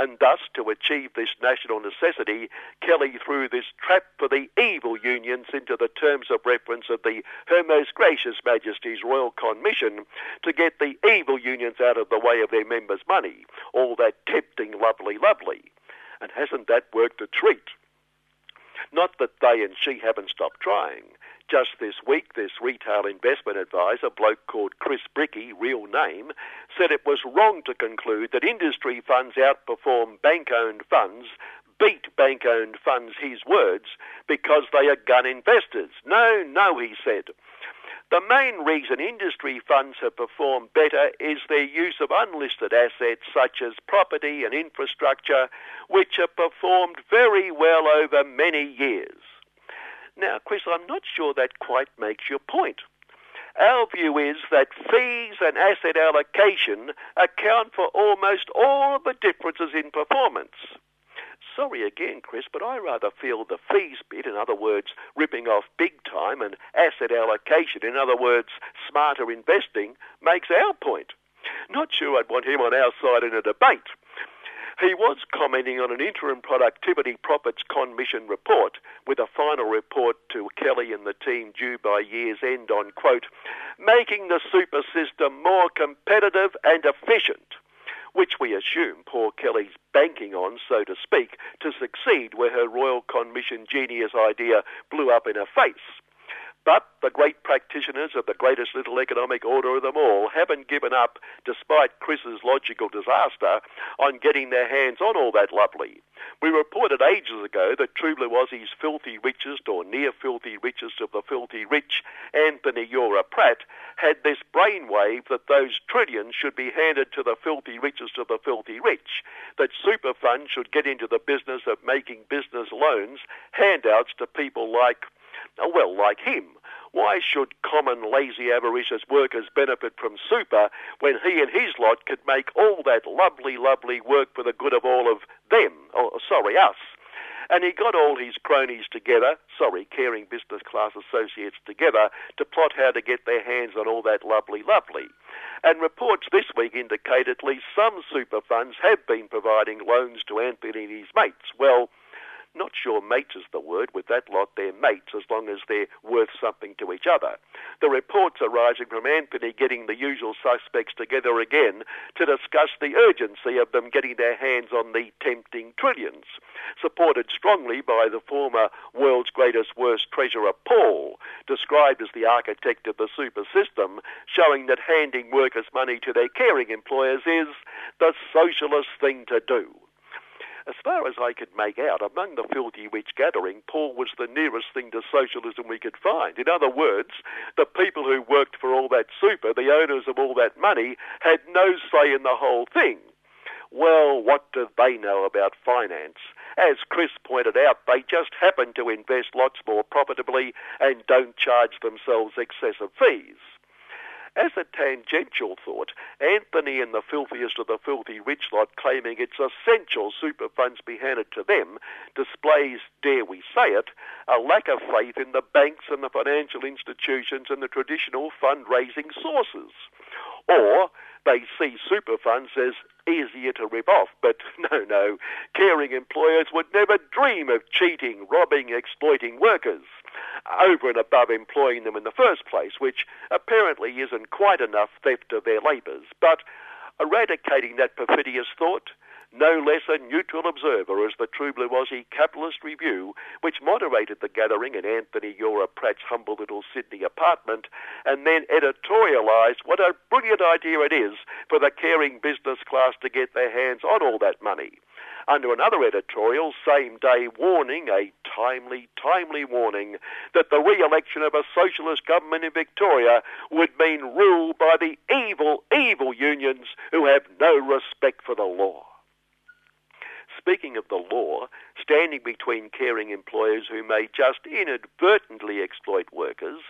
S13: And thus, to achieve this national necessity, Kelly threw this trap for the evil unions into the terms of reference of the Her Most Gracious Majesty's Royal Commission to get the evil unions out of the way of their members' money. All that tempting, lovely, lovely. And hasn't that worked a treat? Not that they and she haven't stopped trying. Just this week, this retail investment advisor, bloke called Chris Bricky, real name, said it was wrong to conclude that industry funds outperform bank-owned funds beat bank owned funds, his words, because they are gun investors. No, no, he said. The main reason industry funds have performed better is their use of unlisted assets such as property and infrastructure, which have performed very well over many years. Now, Chris, I'm not sure that quite makes your point. Our view is that fees and asset allocation account for almost all of the differences in performance. Sorry again, Chris, but I rather feel the fees bit, in other words, ripping off big time, and asset allocation, in other words, smarter investing, makes our point. Not sure I'd want him on our side in a debate. He was commenting on an interim productivity profits commission report with a final report to Kelly and the team due by year's end on, quote, making the super system more competitive and efficient which we assume poor Kelly's banking on, so to speak, to succeed where her Royal Commission genius idea blew up in her face. But the great practitioners of the greatest little economic order of them all haven't given up, despite Chris's logical disaster, on getting their hands on all that lovely. We reported ages ago that True Blue Aussie's filthy richest or near filthy richest of the filthy rich, Anthony Eora Pratt, had this brainwave that those trillions should be handed to the filthy richest of the filthy rich, that super funds should get into the business of making business loans, handouts to people like well, like him. Why should common, lazy, avaricious workers benefit from super when he and his lot could make all that lovely, lovely work for the good of all of them? Oh, sorry, us. And he got all his cronies together, sorry, caring business class associates together, to plot how to get their hands on all that lovely, lovely. And reports this week indicate at least some super funds have been providing loans to Anthony and his mates. Well, not sure mates is the word. With that lot, they're mates as long as they're worth something to each other. The reports arising from Anthony getting the usual suspects together again to discuss the urgency of them getting their hands on the tempting trillions. Supported strongly by the former world's greatest worst treasurer, Paul, described as the architect of the super system, showing that handing workers money to their caring employers is the socialist thing to do. As far as I could make out, among the filthy rich gathering, Paul was the nearest thing to socialism we could find. In other words, the people who worked for all that super, the owners of all that money, had no say in the whole thing. Well, what do they know about finance? As Chris pointed out, they just happen to invest lots more profitably and don't charge themselves excessive fees. As a tangential thought, Anthony and the filthiest of the filthy rich lot claiming it's essential super funds be handed to them displays, dare we say it, a lack of faith in the banks and the financial institutions and the traditional fundraising sources. Or they see super funds as easier to rip off. But no, no, caring employers would never dream of cheating, robbing, exploiting workers over and above employing them in the first place, which apparently isn't quite enough theft of their labours. But eradicating that perfidious thought, no less a neutral observer as the True Aussie Capitalist Review, which moderated the gathering in Anthony Eora Pratt's humble little Sydney apartment, and then editorialised what a brilliant idea it is for the caring business class to get their hands on all that money under another editorial, same day warning, a timely, timely warning, that the re election of a socialist government in Victoria would mean rule by the evil, evil unions who have no respect for the law. Speaking of the law, standing between caring employers who may just inadvertently exploit workers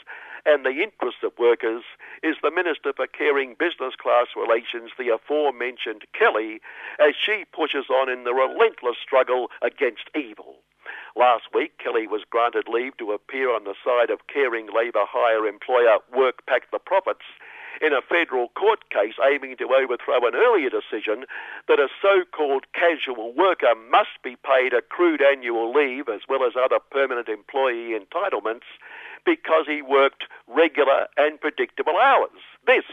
S13: and the interests of workers is the Minister for Caring Business Class Relations, the aforementioned Kelly, as she pushes on in the relentless struggle against evil. Last week, Kelly was granted leave to appear on the side of caring labour hire employer WorkPac the Profits in a federal court case aiming to overthrow an earlier decision that a so-called casual worker must be paid accrued annual leave as well as other permanent employee entitlements because he worked regular and predictable hours. This,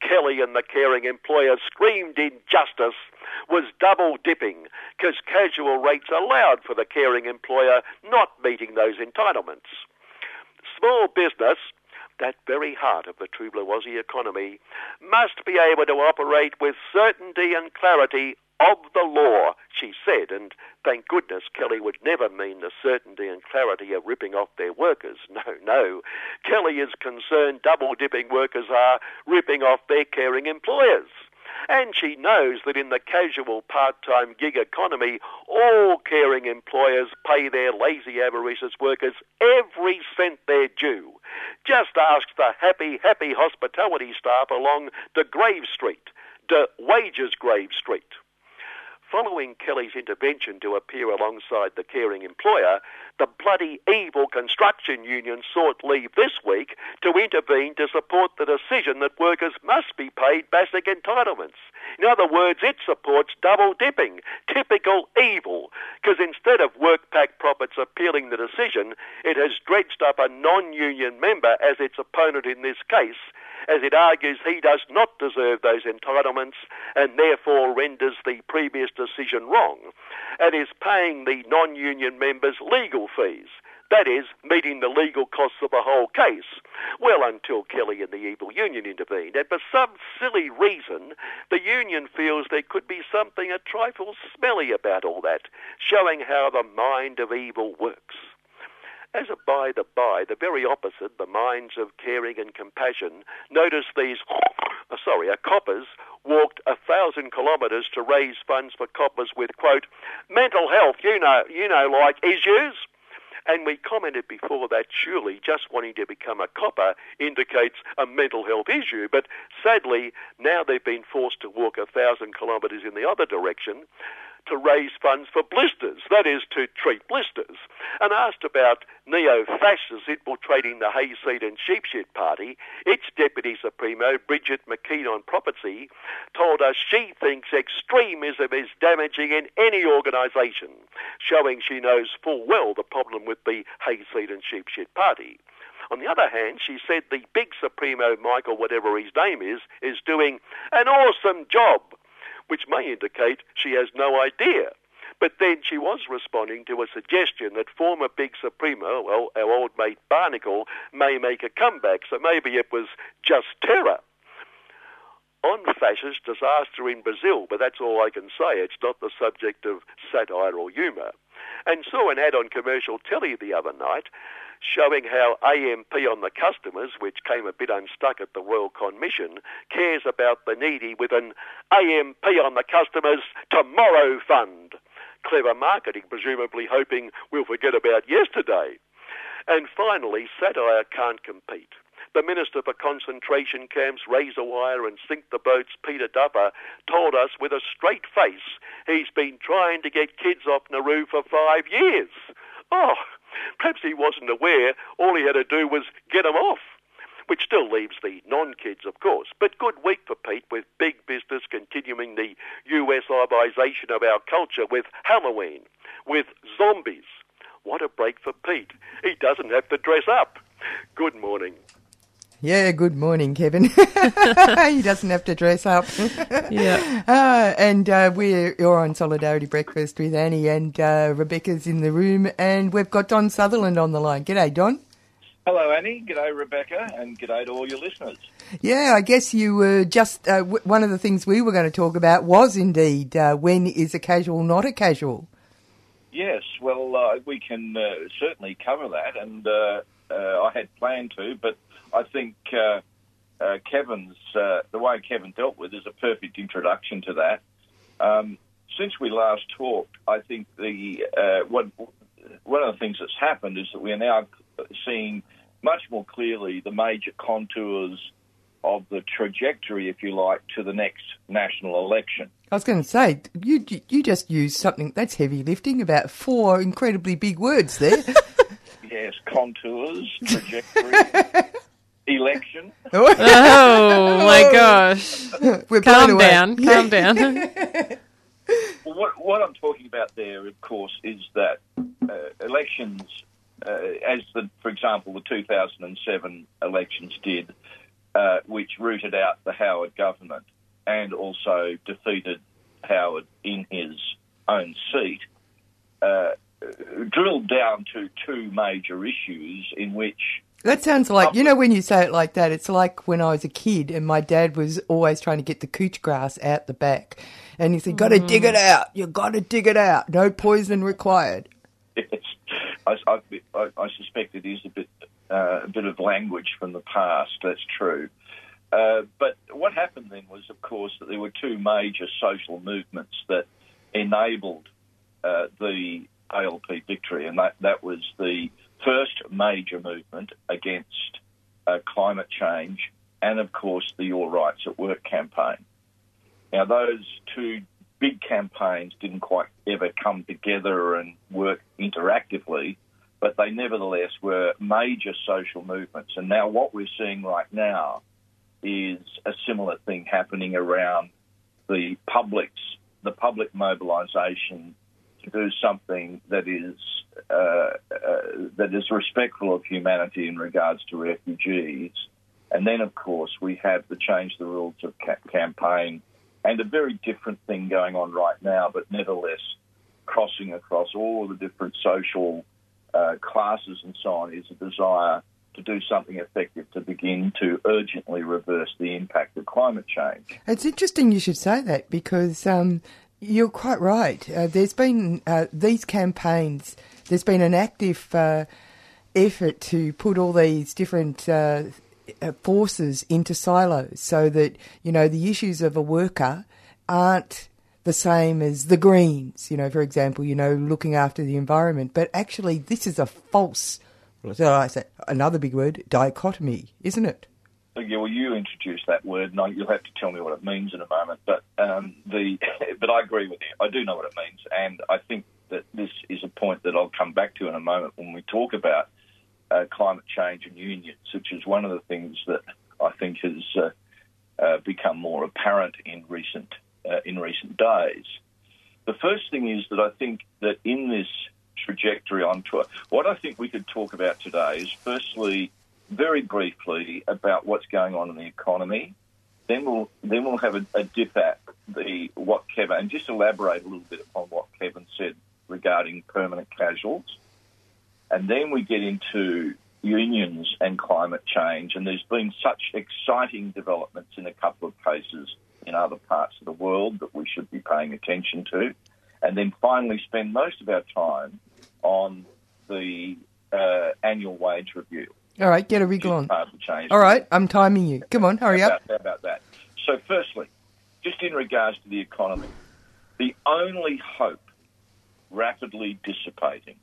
S13: Kelly and the caring employer screamed injustice, was double dipping because casual rates allowed for the caring employer not meeting those entitlements. small business, that very heart of the true economy, must be able to operate with certainty and clarity of the law, she said, and thank goodness Kelly would never mean the certainty and clarity of ripping off their workers. No, no. Kelly is concerned double dipping workers are ripping off their caring employers. And she knows that in the casual part time gig economy, all caring employers pay their lazy avaricious workers every cent they're due. Just ask the happy, happy hospitality staff along Degraves Street, De Wages Grave Street. Following Kelly's intervention to appear alongside the caring employer, the bloody evil construction union sought leave this week to intervene to support the decision that workers must be paid basic entitlements. In other words, it supports double dipping, typical evil, because instead of WorkPac profits appealing the decision, it has dredged up a non-union member as its opponent in this case as it argues he does not deserve those entitlements and therefore renders the previous decision wrong, and is paying the non union members legal fees. That is, meeting the legal costs of the whole case. Well, until Kelly and the evil union intervened. And for some silly reason, the union feels there could be something a trifle smelly about all that, showing how the mind of evil works. As a by the by, the very opposite, the minds of caring and compassion, notice these, uh, sorry, uh, coppers walked a thousand kilometres to raise funds for coppers with, quote, mental health, you know, you know, like issues. And we commented before that surely just wanting to become a copper indicates a mental health issue. But sadly, now they've been forced to walk a thousand kilometres in the other direction to raise funds for blisters, that is, to treat blisters. And asked about neo fascists infiltrating the Hayseed and Sheepshit Party, its Deputy Supremo, Bridget McKeon Prophecy, told us she thinks extremism is damaging in any organisation, showing she knows full well the problem with the Hayseed and Sheepshit Party. On the other hand, she said the big Supremo, Michael, whatever his name is, is doing an awesome job which may indicate she has no idea. But then she was responding to a suggestion that former Big Supremo, well, our old mate Barnacle, may make a comeback, so maybe it was just terror. On fascist disaster in Brazil, but that's all I can say. It's not the subject of satire or humour. And saw an ad on commercial telly the other night showing how AMP on the customers, which came a bit unstuck at the Royal Commission, cares about the needy with an AMP on the customers tomorrow fund. Clever marketing, presumably hoping we'll forget about yesterday. And finally, satire can't compete. The Minister for Concentration Camps, Razor Wire and Sink the Boats, Peter Duffer, told us with a straight face he's been trying to get kids off Nauru for five years. Oh, Perhaps he wasn't aware all he had to do was get them off. Which still leaves the non kids, of course. But good week for Pete with big business continuing the USisation of our culture with Halloween, with zombies. What a break for Pete. He doesn't have to dress up. Good morning.
S3: Yeah, good morning, Kevin. he doesn't have to dress up.
S4: yeah.
S3: Uh, and uh, we're you're on Solidarity Breakfast with Annie and uh, Rebecca's in the room, and we've got Don Sutherland on the line. G'day, Don.
S14: Hello, Annie. G'day, Rebecca, and g'day to all your listeners.
S3: Yeah, I guess you were just uh, w- one of the things we were going to talk about was indeed uh, when is a casual not a casual.
S14: Yes, well, uh, we can certainly cover that, and I had planned to, but I think uh, uh, Kevin's uh, the way Kevin dealt with is a perfect introduction to that. Um, since we last talked, I think the uh, one one of the things that's happened is that we are now seeing much more clearly the major contours of the trajectory, if you like, to the next national election.
S3: I was going to say, you you just used something that's heavy lifting, about four incredibly big words there.
S14: yes, contours, trajectory, election.
S4: oh my gosh! We're calm down, calm down.
S14: well, what, what, I'm talking about there, of course, is that uh, elections, uh, as the, for example, the 2007 elections did, uh, which rooted out the Howard government and also defeated Howard in his own seat. Uh, drilled down to two major issues in which
S3: That sounds like, you know, when you say it like that, it's like when I was a kid and my dad was always trying to get the couch grass out the back. And he said, got to dig it out. you got to dig it out. No poison required.
S14: I, I, I, I suspect it is a bit uh, a bit of language from the past. That's true. Uh, but what happened then was, of course, that there were two major social movements that enabled uh, the ALP victory, and that, that was the first major movement against uh, climate change, and of course the Your Rights at Work campaign. Now, those two big campaigns didn't quite ever come together and work interactively, but they nevertheless were major social movements. And now, what we're seeing right now is a similar thing happening around the public's the public mobilisation do something that is uh, uh, that is respectful of humanity in regards to refugees. And then, of course, we have the change the rules of ca- campaign and a very different thing going on right now, but nevertheless crossing across all the different social uh, classes and so on is a desire to do something effective to begin to urgently reverse the impact of climate change.
S3: It's interesting you should say that because um, you're quite right. Uh, there's been uh, these campaigns, there's been an active uh, effort to put all these different uh, uh, forces into silos so that, you know, the issues of a worker aren't the same as the Greens, you know, for example, you know, looking after the environment. But actually, this is a false, so I say, another big word, dichotomy, isn't it?
S14: Yeah, well, you introduced that word, and you'll have to tell me what it means in a moment. But um, the, but I agree with you. I do know what it means, and I think that this is a point that I'll come back to in a moment when we talk about uh, climate change and unions, which is one of the things that I think has uh, uh, become more apparent in recent uh, in recent days. The first thing is that I think that in this trajectory on tour, what I think we could talk about today is firstly, very briefly, about what's going on in the economy. Then we'll then we'll have a, a dip at the what Kevin and just elaborate a little bit upon what Kevin said regarding permanent casuals. And then we get into unions and climate change. And there's been such exciting developments in a couple of cases in other parts of the world that we should be paying attention to. And then finally spend most of our time on the uh, annual wage review.
S3: All right, get a wriggle on.
S14: Part of the change.
S3: All right, I'm timing you. Come on, hurry
S14: How
S3: up.
S14: about, how about that? So, firstly, just in regards to the economy, the only hope rapidly dissipating,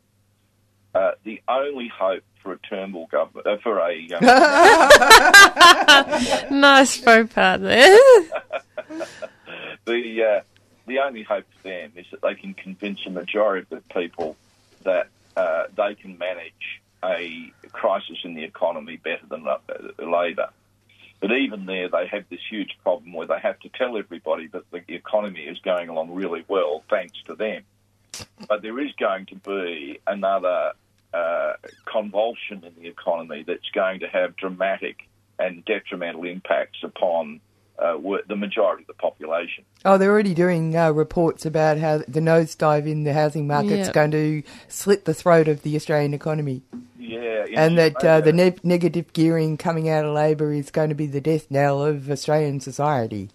S14: uh, the only hope for a Turnbull government, uh, for a. Um,
S4: nice faux pas there.
S14: the uh, the only hope for them is that they can convince a majority of the people that uh, they can manage a crisis in the economy better than uh, Labor. But even there, they have this huge problem where they have to tell everybody that the economy is going along really well, thanks to them. But there is going to be another uh, convulsion in the economy that's going to have dramatic and detrimental impacts upon uh, the majority of the population.
S3: Oh, they're already doing uh, reports about how the nosedive in the housing market's
S14: Yeah.
S3: going to slit the throat of the Australian economy.
S14: Yeah,
S3: And that uh, the ne- negative gearing coming out of Labor is going to be the death knell of Australian society.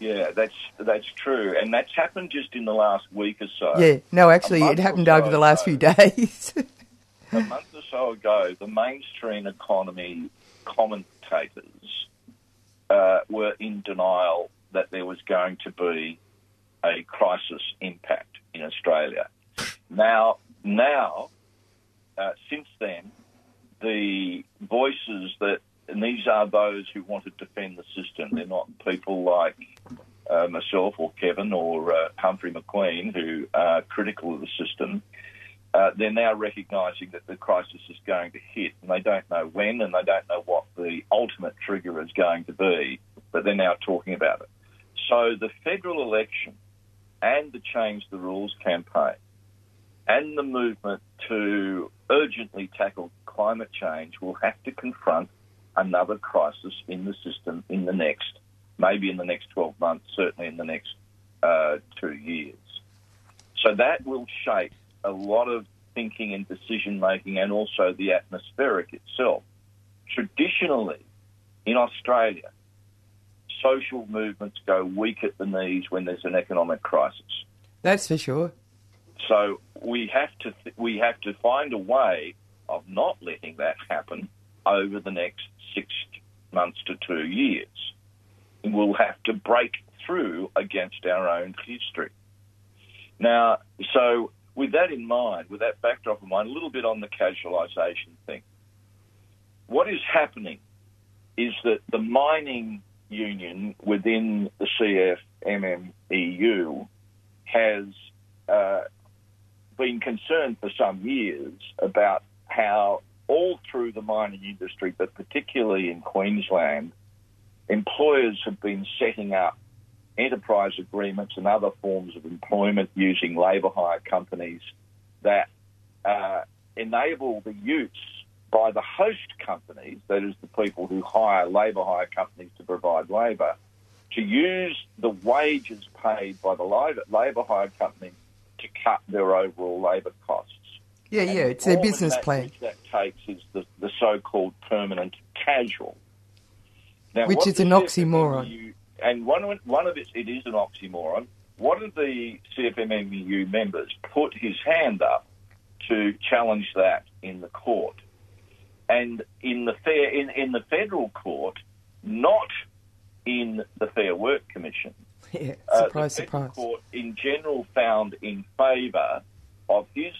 S14: Yeah, that's that's true, and that's happened just in the last week or so.
S3: yeah, no, actually, it happened
S14: so
S3: over the last few days.
S14: a month or so ago, the mainstream economy commentators uh, were in denial that there was going to be a crisis impact in Australia. Now, now, uh, since then, the voices that, and these are those who want to defend the system. They're not people like uh, myself or Kevin or uh, Humphrey McQueen who are critical of the system. Uh, they're now recognising that the crisis is going to hit, and they don't know when, and they don't know what the ultimate trigger is going to be, but they're now talking about it. So the federal election and the Change the Rules campaign and the movement to urgently tackle climate change will have to confront another crisis in the system in the next, maybe in the next 12 months, certainly in the next uh, two years. So that will shape a lot of thinking and decision making, and also the atmospheric itself. Traditionally, in Australia, social movements go weak at the knees when there's an economic crisis.
S3: That's for sure.
S14: So we have to th- we have to find a way of not letting that happen over the next six months to two years. We'll have to break through against our own history. Now, so with that in mind, with that backdrop in mind, a little bit on the casualisation thing. What is happening is that the mining union within the CFMMEU has uh, been concerned for some years about how all through the mining industry, but particularly in Queensland, employers have been setting up enterprise agreements and other forms of employment using labour hire companies that uh, enable the use by the host companies, that is the people who hire labour hire companies to provide labour, to use the wages paid by the labour hire company to cut their overall labour costs.
S3: Yeah,
S14: And
S3: yeah, it's their business
S14: that
S3: plan.
S14: that takes is the, the so-called permanent casual. Now,
S3: Which is an oxymoron.
S14: And one of, one of it, it is an oxymoron. One of the CFMMEU members put his hand up to challenge that in the court, and in the fair in, in the federal court, not in the Fair Work Commission.
S3: Yeah,
S14: Uh,
S3: surprise,
S14: the
S3: surprise.
S14: Court in general found in favour of his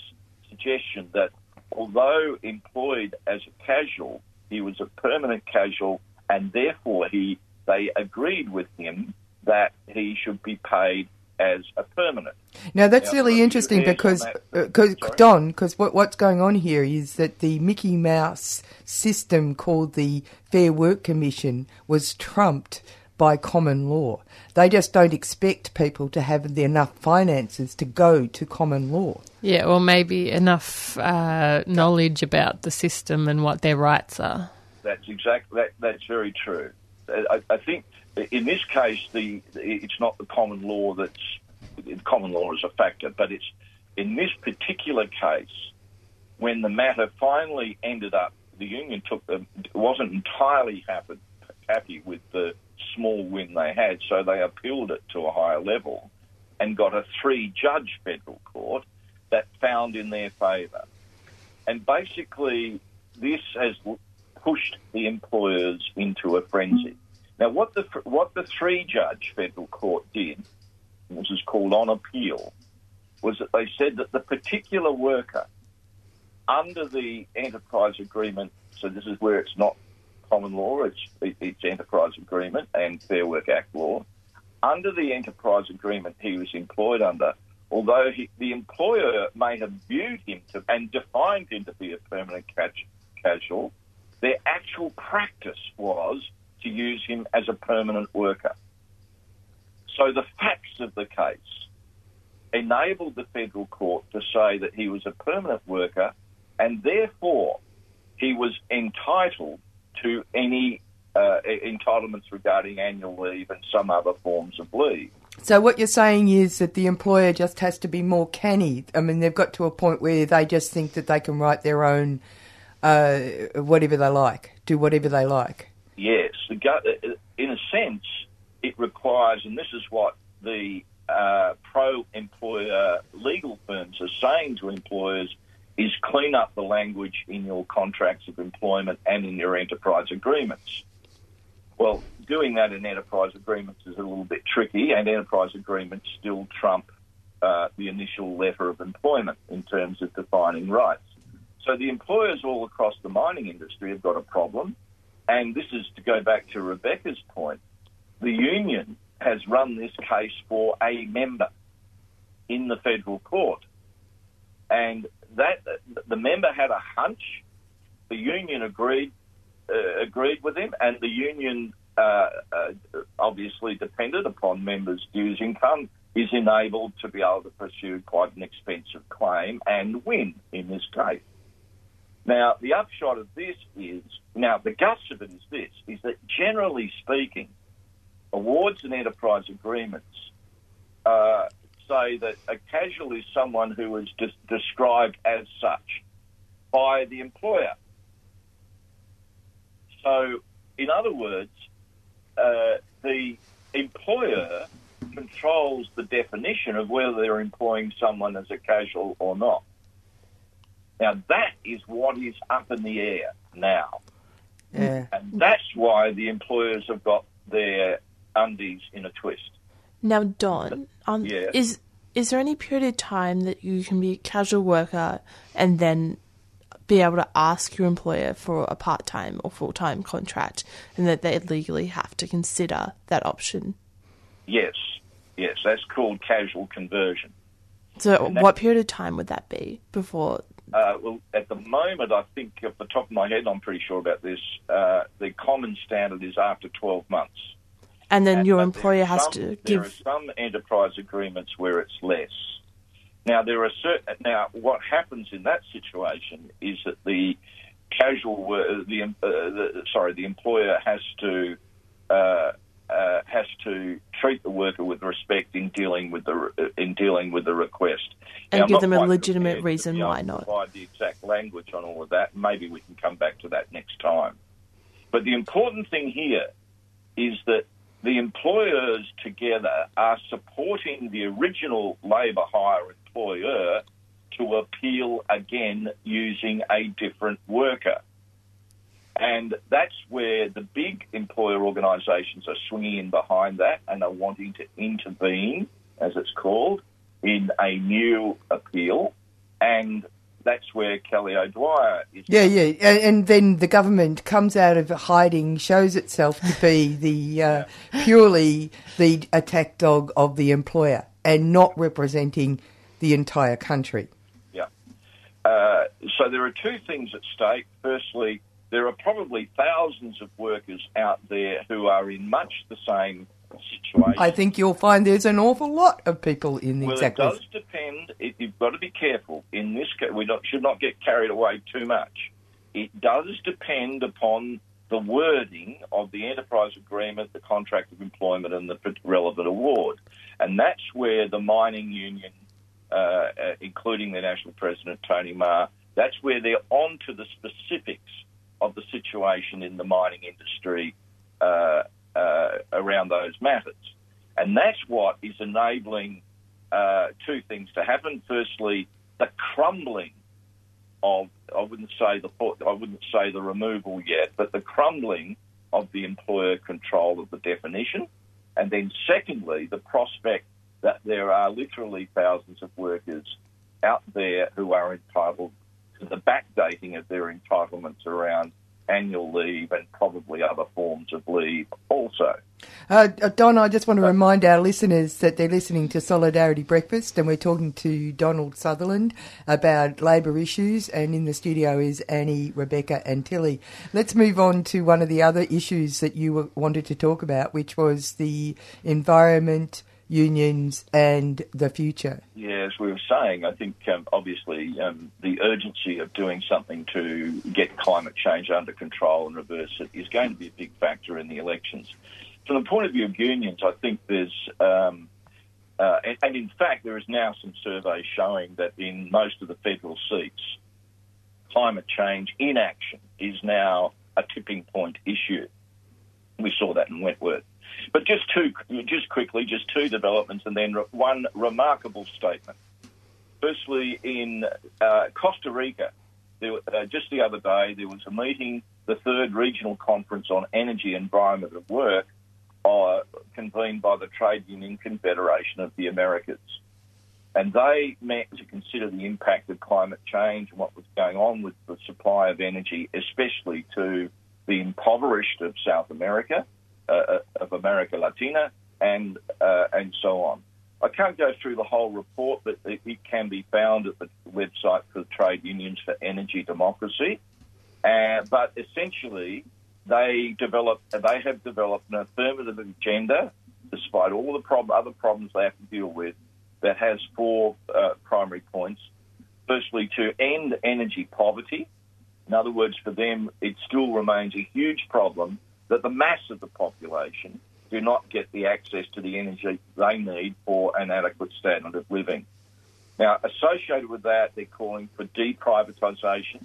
S14: suggestion that although employed as a casual, he was a permanent casual, and therefore he they agreed with him that he should be paid as a permanent.
S3: Now that's
S14: Now,
S3: really
S14: for a few
S3: interesting because,
S14: that-
S3: uh? Don, because what, what's going on here is that the Mickey Mouse system called the Fair Work Commission was trumped by common law. They just don't expect people to have the enough finances to go to common law.
S4: Yeah, or maybe enough uh, knowledge about the system and what their rights are.
S14: That's exactly that, that's very true. I, I think in this case, the it's not the common law that's common law is a factor, but it's in this particular case when the matter finally ended up. The union took them wasn't entirely happy happy with the small win they had, so they appealed it to a higher level and got a three-judge federal court that found in their favour. And basically, this has pushed the employers into a frenzy. Now, what the what the three-judge federal court did, this is called on appeal, was that they said that the particular worker under the enterprise agreement. So this is where it's not common law; it's enterprise agreement and Fair Work Act law. Under the enterprise agreement he was employed under, although he, the employer may have viewed him to and defined him to be a permanent casual, their actual practice was to use him as a permanent worker. So the facts of the case enabled the federal court to say that he was a permanent worker and therefore he was entitled to any uh, entitlements regarding annual leave and some other forms of leave.
S3: So what you're saying is that the employer just has to be more canny. I mean, they've got to a point where they just think that they can write their own uh, whatever they like, do whatever they like.
S14: Yes, in a sense, it requires, and this is what the uh, pro-employer legal firms are saying to employers, is clean up the language in your contracts of employment and in your enterprise agreements. Well, doing that in enterprise agreements is a little bit tricky, and enterprise agreements still trump uh, the initial letter of employment in terms of defining rights. So the employers all across the mining industry have got a problem, and this is to go back to Rebecca's point. The union has run this case for a member in the federal court, and that the member had a hunch. The union agreed uh, agreed with him, and the union uh, uh, obviously depended upon members' dues income is enabled to be able to pursue quite an expensive claim and win in this case. Now, the upshot of this is now the guts of it is this: is that generally speaking, awards and enterprise agreements uh, say that a casual is someone who is des- described as such by the employer. So, in other words, uh, the employer controls the definition of whether they're employing someone as a casual or not. Now, that is what is up in the air now.
S3: Yeah.
S14: And that's why the employers have got their undies in a twist.
S8: Now, Don, um,
S14: Yes.
S8: is is there any period of time that you can be a casual worker and then be able to ask your employer for a part time or full time contract, and that they legally have to consider that option?
S14: Yes, yes, that's called casual conversion.
S8: So,
S14: And that-
S8: what period of time would that be before?
S14: Uh, well, at the moment, I think off the top of my head, I'm pretty sure about this. Uh, the common standard is after 12 months.
S8: And then your employer has
S14: some-
S8: to
S14: There are
S8: give.
S14: some enterprise agreements where it's less. Now there are certain. Now what happens in that situation is that the casual, wor- the, uh, the sorry, the employer has to uh, uh, has to treat the worker with respect in dealing with the re- in dealing with the request.
S8: And
S14: Now,
S8: give them a legitimate reason why not.
S14: Provide the exact language on all of that. Maybe we can come back to that next time. But the important thing here is that the employers together are supporting the original labour hire employer to appeal again using a different worker. And that's where the big employer organisations are swinging in behind that and are wanting to intervene, as it's called, in a new appeal. And that's where Kelly O'Dwyer is.
S3: Yeah, yeah, and, and then the government comes out of hiding, shows itself to be the uh, purely the attack dog of the employer, and not representing the entire country.
S14: Yeah. Uh, so there are two things at stake. Firstly, there are probably thousands of workers out there who are in much the same situation.
S3: I think you'll find there's an awful lot of people in the
S14: well,
S3: exactly.
S14: it does depend. It, you've got to be careful in this. ca- We not, should not get carried away too much. It does depend upon the wording of the enterprise agreement, the contract of employment, and the relevant award, and that's where the mining union, uh, uh, including the national president Tony Maher, that's where they're on to the specifics of the situation in the mining industry uh, uh, around those matters. And that's what is enabling uh, two things to happen. Firstly, the crumbling of I wouldn't say the I wouldn't say the removal yet, but the crumbling of the employer control of the definition, and then secondly, the prospect that there are literally thousands of workers out there who are entitled to the backdating of their entitlements around annual leave and probably other forms of leave also.
S3: Uh, uh, Don, I just want to remind our listeners that they're listening to Solidarity Breakfast, and we're talking to Donald Sutherland about labour issues. And in the studio is Annie, Rebecca, and Tilly. Let's move on to one of the other issues that you wanted to talk about, which was the environment, unions, and the future.
S14: Yeah, as we were saying, I think um, obviously um, the urgency of doing something to get climate change under control and reverse it is going to be a big factor in the elections. From the point of view of unions, I think there's, um, uh, and, and in fact, there is now some surveys showing that in most of the federal seats, climate change inaction is now a tipping point issue. We saw that in Wentworth. But just two, just quickly, just two developments, and then one remarkable statement. Firstly, in uh, Costa Rica, there, uh, just the other day, there was a meeting, the third regional conference on energy, environment, and work, uh, convened by the Trade Union Confederation of the Americas. And they met to consider the impact of climate change and what was going on with the supply of energy, especially to the impoverished of South America, uh, of America Latina, and uh, and so on. I can't go through the whole report, but it, it can be found at the website for Trade Unions for Energy Democracy. Uh, but essentially, they develop they have developed an affirmative agenda, despite all the prob- other problems they have to deal with, that has four uh, primary points. Firstly, to end energy poverty. In other words, for them, it still remains a huge problem that the mass of the population do not get the access to the energy they need for an adequate standard of living. Now, associated with that, they're calling for deprivatisation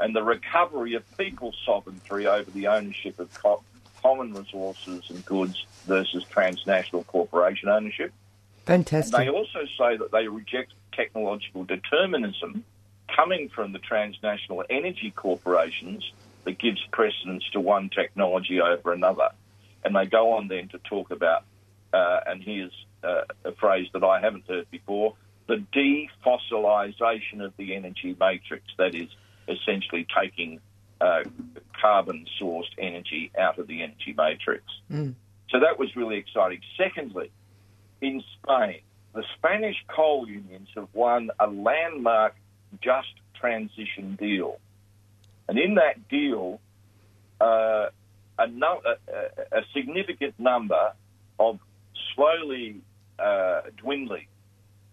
S14: and the recovery of people's sovereignty over the ownership of co- common resources and goods versus transnational corporation ownership.
S3: Fantastic.
S14: And they also say that they reject technological determinism coming from the transnational energy corporations that gives precedence to one technology over another. And they go on then to talk about, uh, and here's uh, a phrase that I haven't heard before, the defossilization of the energy matrix. That is essentially taking uh, carbon sourced energy out of the energy matrix.
S3: Mm.
S14: So that was really exciting. Secondly, in Spain, the Spanish coal unions have won a landmark just transition deal. And in that deal, uh, a, no, a, a, significant number of slowly uh, dwindling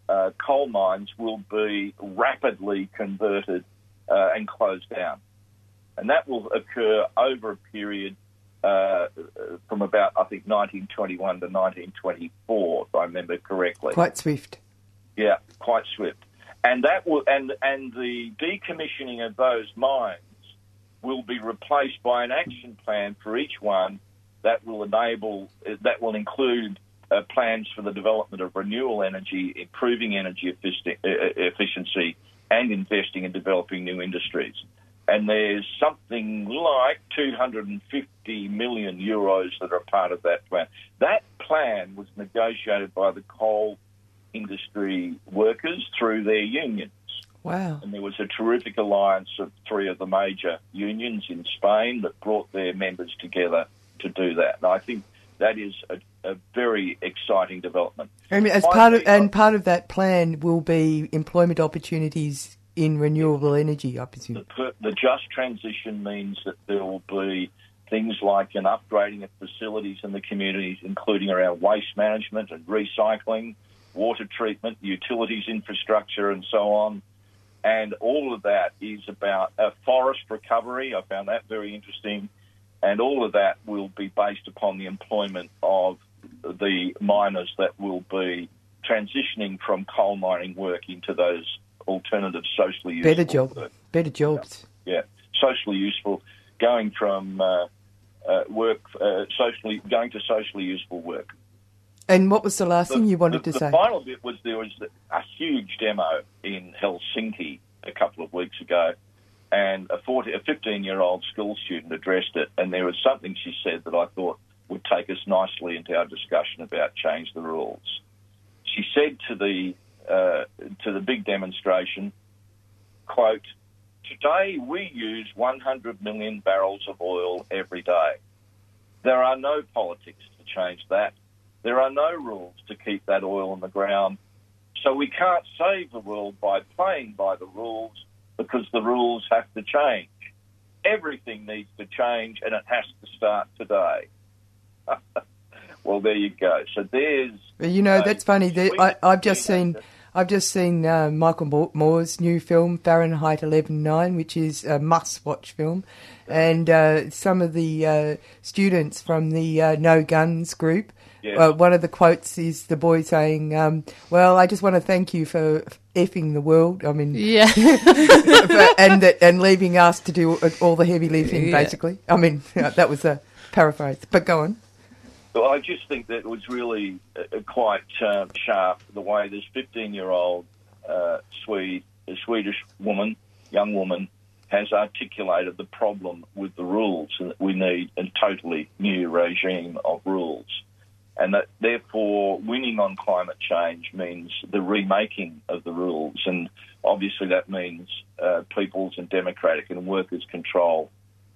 S14: uh, coal mines will be rapidly converted uh, and closed down. And that will occur over a period uh, from about, I think, 1921 to 1924, if I remember correctly.
S3: Quite swift.
S14: Yeah, quite swift. And that will, and and the decommissioning of those mines will be replaced by an action plan for each one that will enable that will include uh, plans for the development of renewable energy, improving energy efficiency, and investing in developing new industries. And there's something like 250 million euros that are part of that plan. That plan was negotiated by the coal industry workers through their unions.
S3: Wow.
S14: And there was a terrific alliance of three of the major unions in Spain that brought their members together to do that. And I think that is a, a very exciting development.
S3: And as part of and part of that plan will be employment opportunities in renewable energy, I presume.
S14: The, the just transition means that there will be things like an upgrading of facilities in the communities, including around waste management and recycling, water treatment, utilities infrastructure, and so on. And all of that is about a forest recovery. I found that very interesting. And all of that will be based upon the employment of the miners that will be transitioning from coal mining work into those alternative socially useful
S3: better job,
S14: work.
S3: better jobs.
S14: Yeah, yeah. socially useful, going from uh, uh, work uh, socially going to socially useful work.
S3: And what was the last
S14: The-
S3: thing you wanted
S14: the,
S3: to
S14: the
S3: say?
S14: The final bit was there was a huge demo in Helsinki a couple of weeks ago, and a 40, a 15 year old school student addressed it, and there was something she said that I thought would take us nicely into our discussion about change the rules. She said to the uh, to the big demonstration, quote, Today we use 100 million barrels of oil every day. There are no politics to change that. There are no rules to keep that oil in the ground. So we can't save the world by playing by the rules because the rules have to change. Everything needs to change and it has to start today. well, there you go. So there's
S3: You know,
S14: a
S3: that's funny. The,
S14: sweet
S3: I, I've just seen, I've just seen uh, Michael Mo- Moore's new film Fahrenheit 11.9, which is a must-watch film, and uh, some of the uh, students from the uh, No Guns group.
S14: Yes.
S3: Uh, one of the quotes is the boy saying, um, "Well, I just want to thank you for effing the world. I mean,
S4: Yeah.
S3: for- and and leaving us to do all the heavy lifting,
S4: Yeah.
S3: basically. I mean, that was a paraphrase, but go on.
S14: Well, I just think that it was really uh, quite um, sharp the way this 15 year old uh, Swede, a Swedish woman, young woman, has articulated the problem with the rules and that we need a totally new regime of rules. And that therefore winning on climate change means the remaking of the rules. And obviously that means uh, people's and democratic and workers' control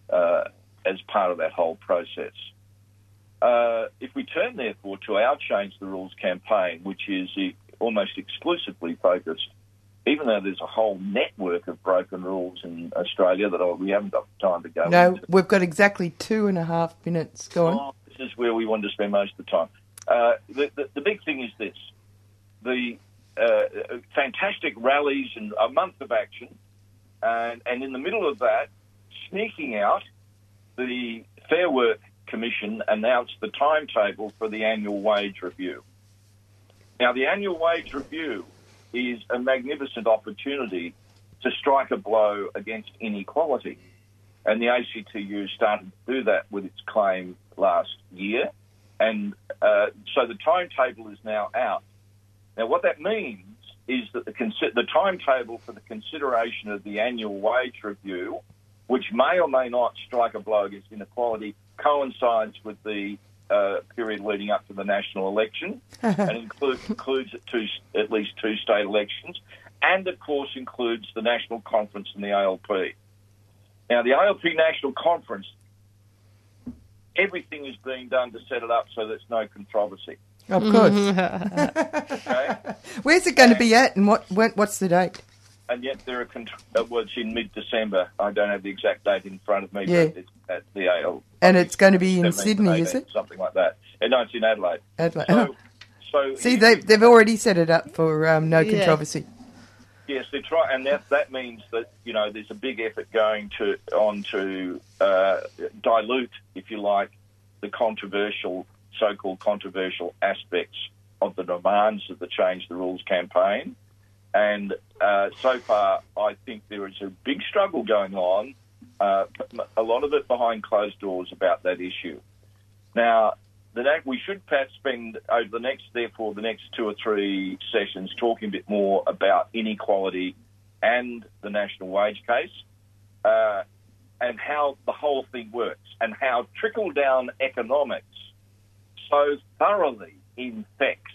S14: uh, as part of that whole process. Uh, if we turn, therefore, to our Change the Rules campaign, which is almost exclusively focused, even though there's a whole network of broken rules in Australia that we haven't got time to go
S3: No,
S14: into.
S3: we've got exactly two and a half minutes. Go on.
S14: Oh, is where we want to spend most of the time. Uh, the, the, the big thing is this the uh, fantastic rallies and a month of action, and, and in the middle of that, sneaking out the Fair Work Commission announced the timetable for the annual wage review. Now, the annual wage review is a magnificent opportunity to strike a blow against inequality. And the ACTU started to do that with its claim last year. And uh, so the timetable is now out. Now, what that means is that the, consi- the timetable for the consideration of the annual wage review, which may or may not strike a blow against inequality, coincides with the uh, period leading up to the national election and include, includes two, at least two state elections, and of course includes the national conference and the ALP. Now, the ALP national conference, everything is being done to set it up so there's no controversy.
S3: Of course.
S14: Okay?
S3: Where's it going to be at, and what, what what's the date?
S14: and yet there are contr uh, well, it's in mid-December. I don't have the exact date in front of me,
S3: Yeah.
S14: but it's at the AL.
S3: And it's going to be in
S14: 17th,
S3: Sydney, is it?
S14: Something like that. Uh, no, it's in Adelaide.
S3: Adelaide.
S14: So, so
S3: See, they they've already set it up for um, no
S14: Yeah.
S3: controversy.
S14: Yes, they try, and that that means that you know there's a big effort going to on to uh, dilute, if you like, the controversial, so-called controversial aspects of the demands of the Change the Rules campaign. And uh, so far, I think there is a big struggle going on, uh, a lot of it behind closed doors about that issue. Now, the next, we should perhaps spend over the next, therefore, the next two or three sessions talking a bit more about inequality and the national wage case, uh, and how the whole thing works, and how trickle down economics so thoroughly infects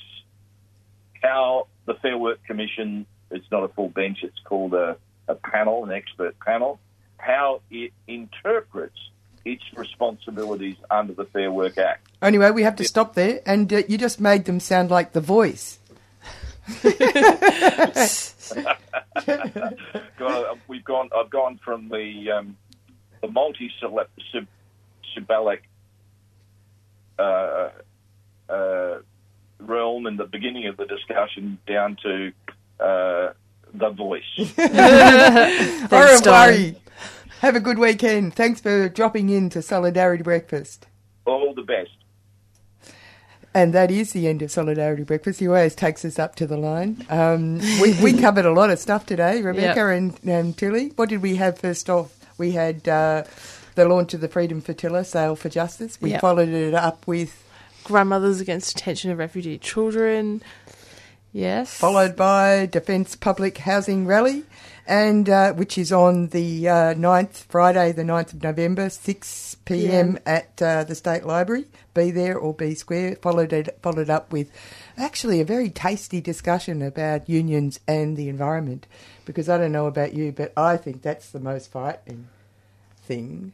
S14: how the Fair Work Commission, it's not a full bench, it's called a, a panel, an expert panel, how it interprets its responsibilities under the Fair Work Act.
S3: Anyway, we have to stop there, and uh, you just made them sound like the voice.
S14: God, we've gone. I've gone from the um, the multi-syllabic uh, uh, realm in the beginning of the discussion down to uh, the voice.
S3: Au revoir. Have a good weekend. Thanks for dropping in to Solidarity Breakfast.
S14: All the best.
S3: And that is the end of Solidarity Breakfast. He always takes us up to the line. Um, we, we covered a lot of stuff today, Rebecca
S8: Yep.
S3: and, and Tilly. What did we have first off? We had uh, the launch of the Freedom Flotilla Sail for Justice. We
S8: Yep.
S3: followed it up with
S8: Grandmothers Against Detention of Refugee Children. Yes.
S3: followed by Defence Public Housing Rally, and uh, which is on the uh, 9th, Friday, the 9th of November, 6 p.m. at uh, the State Library. Be there or be square. Followed it, followed up with actually a very tasty discussion about unions and the environment, because I don't know about you, but I think that's the most frightening thing.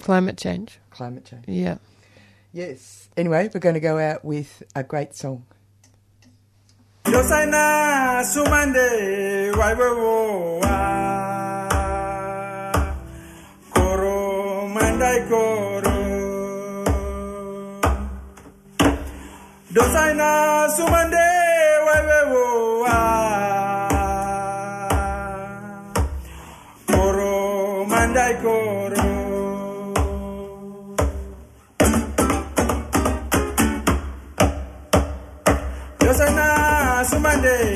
S4: Climate change.
S3: Climate change.
S4: Yeah.
S3: Yes. Anyway, we're going to go out with a great song.
S15: Yosaina sumande waiwewo wa. Koro mandai koro. Dosaina sumande sumande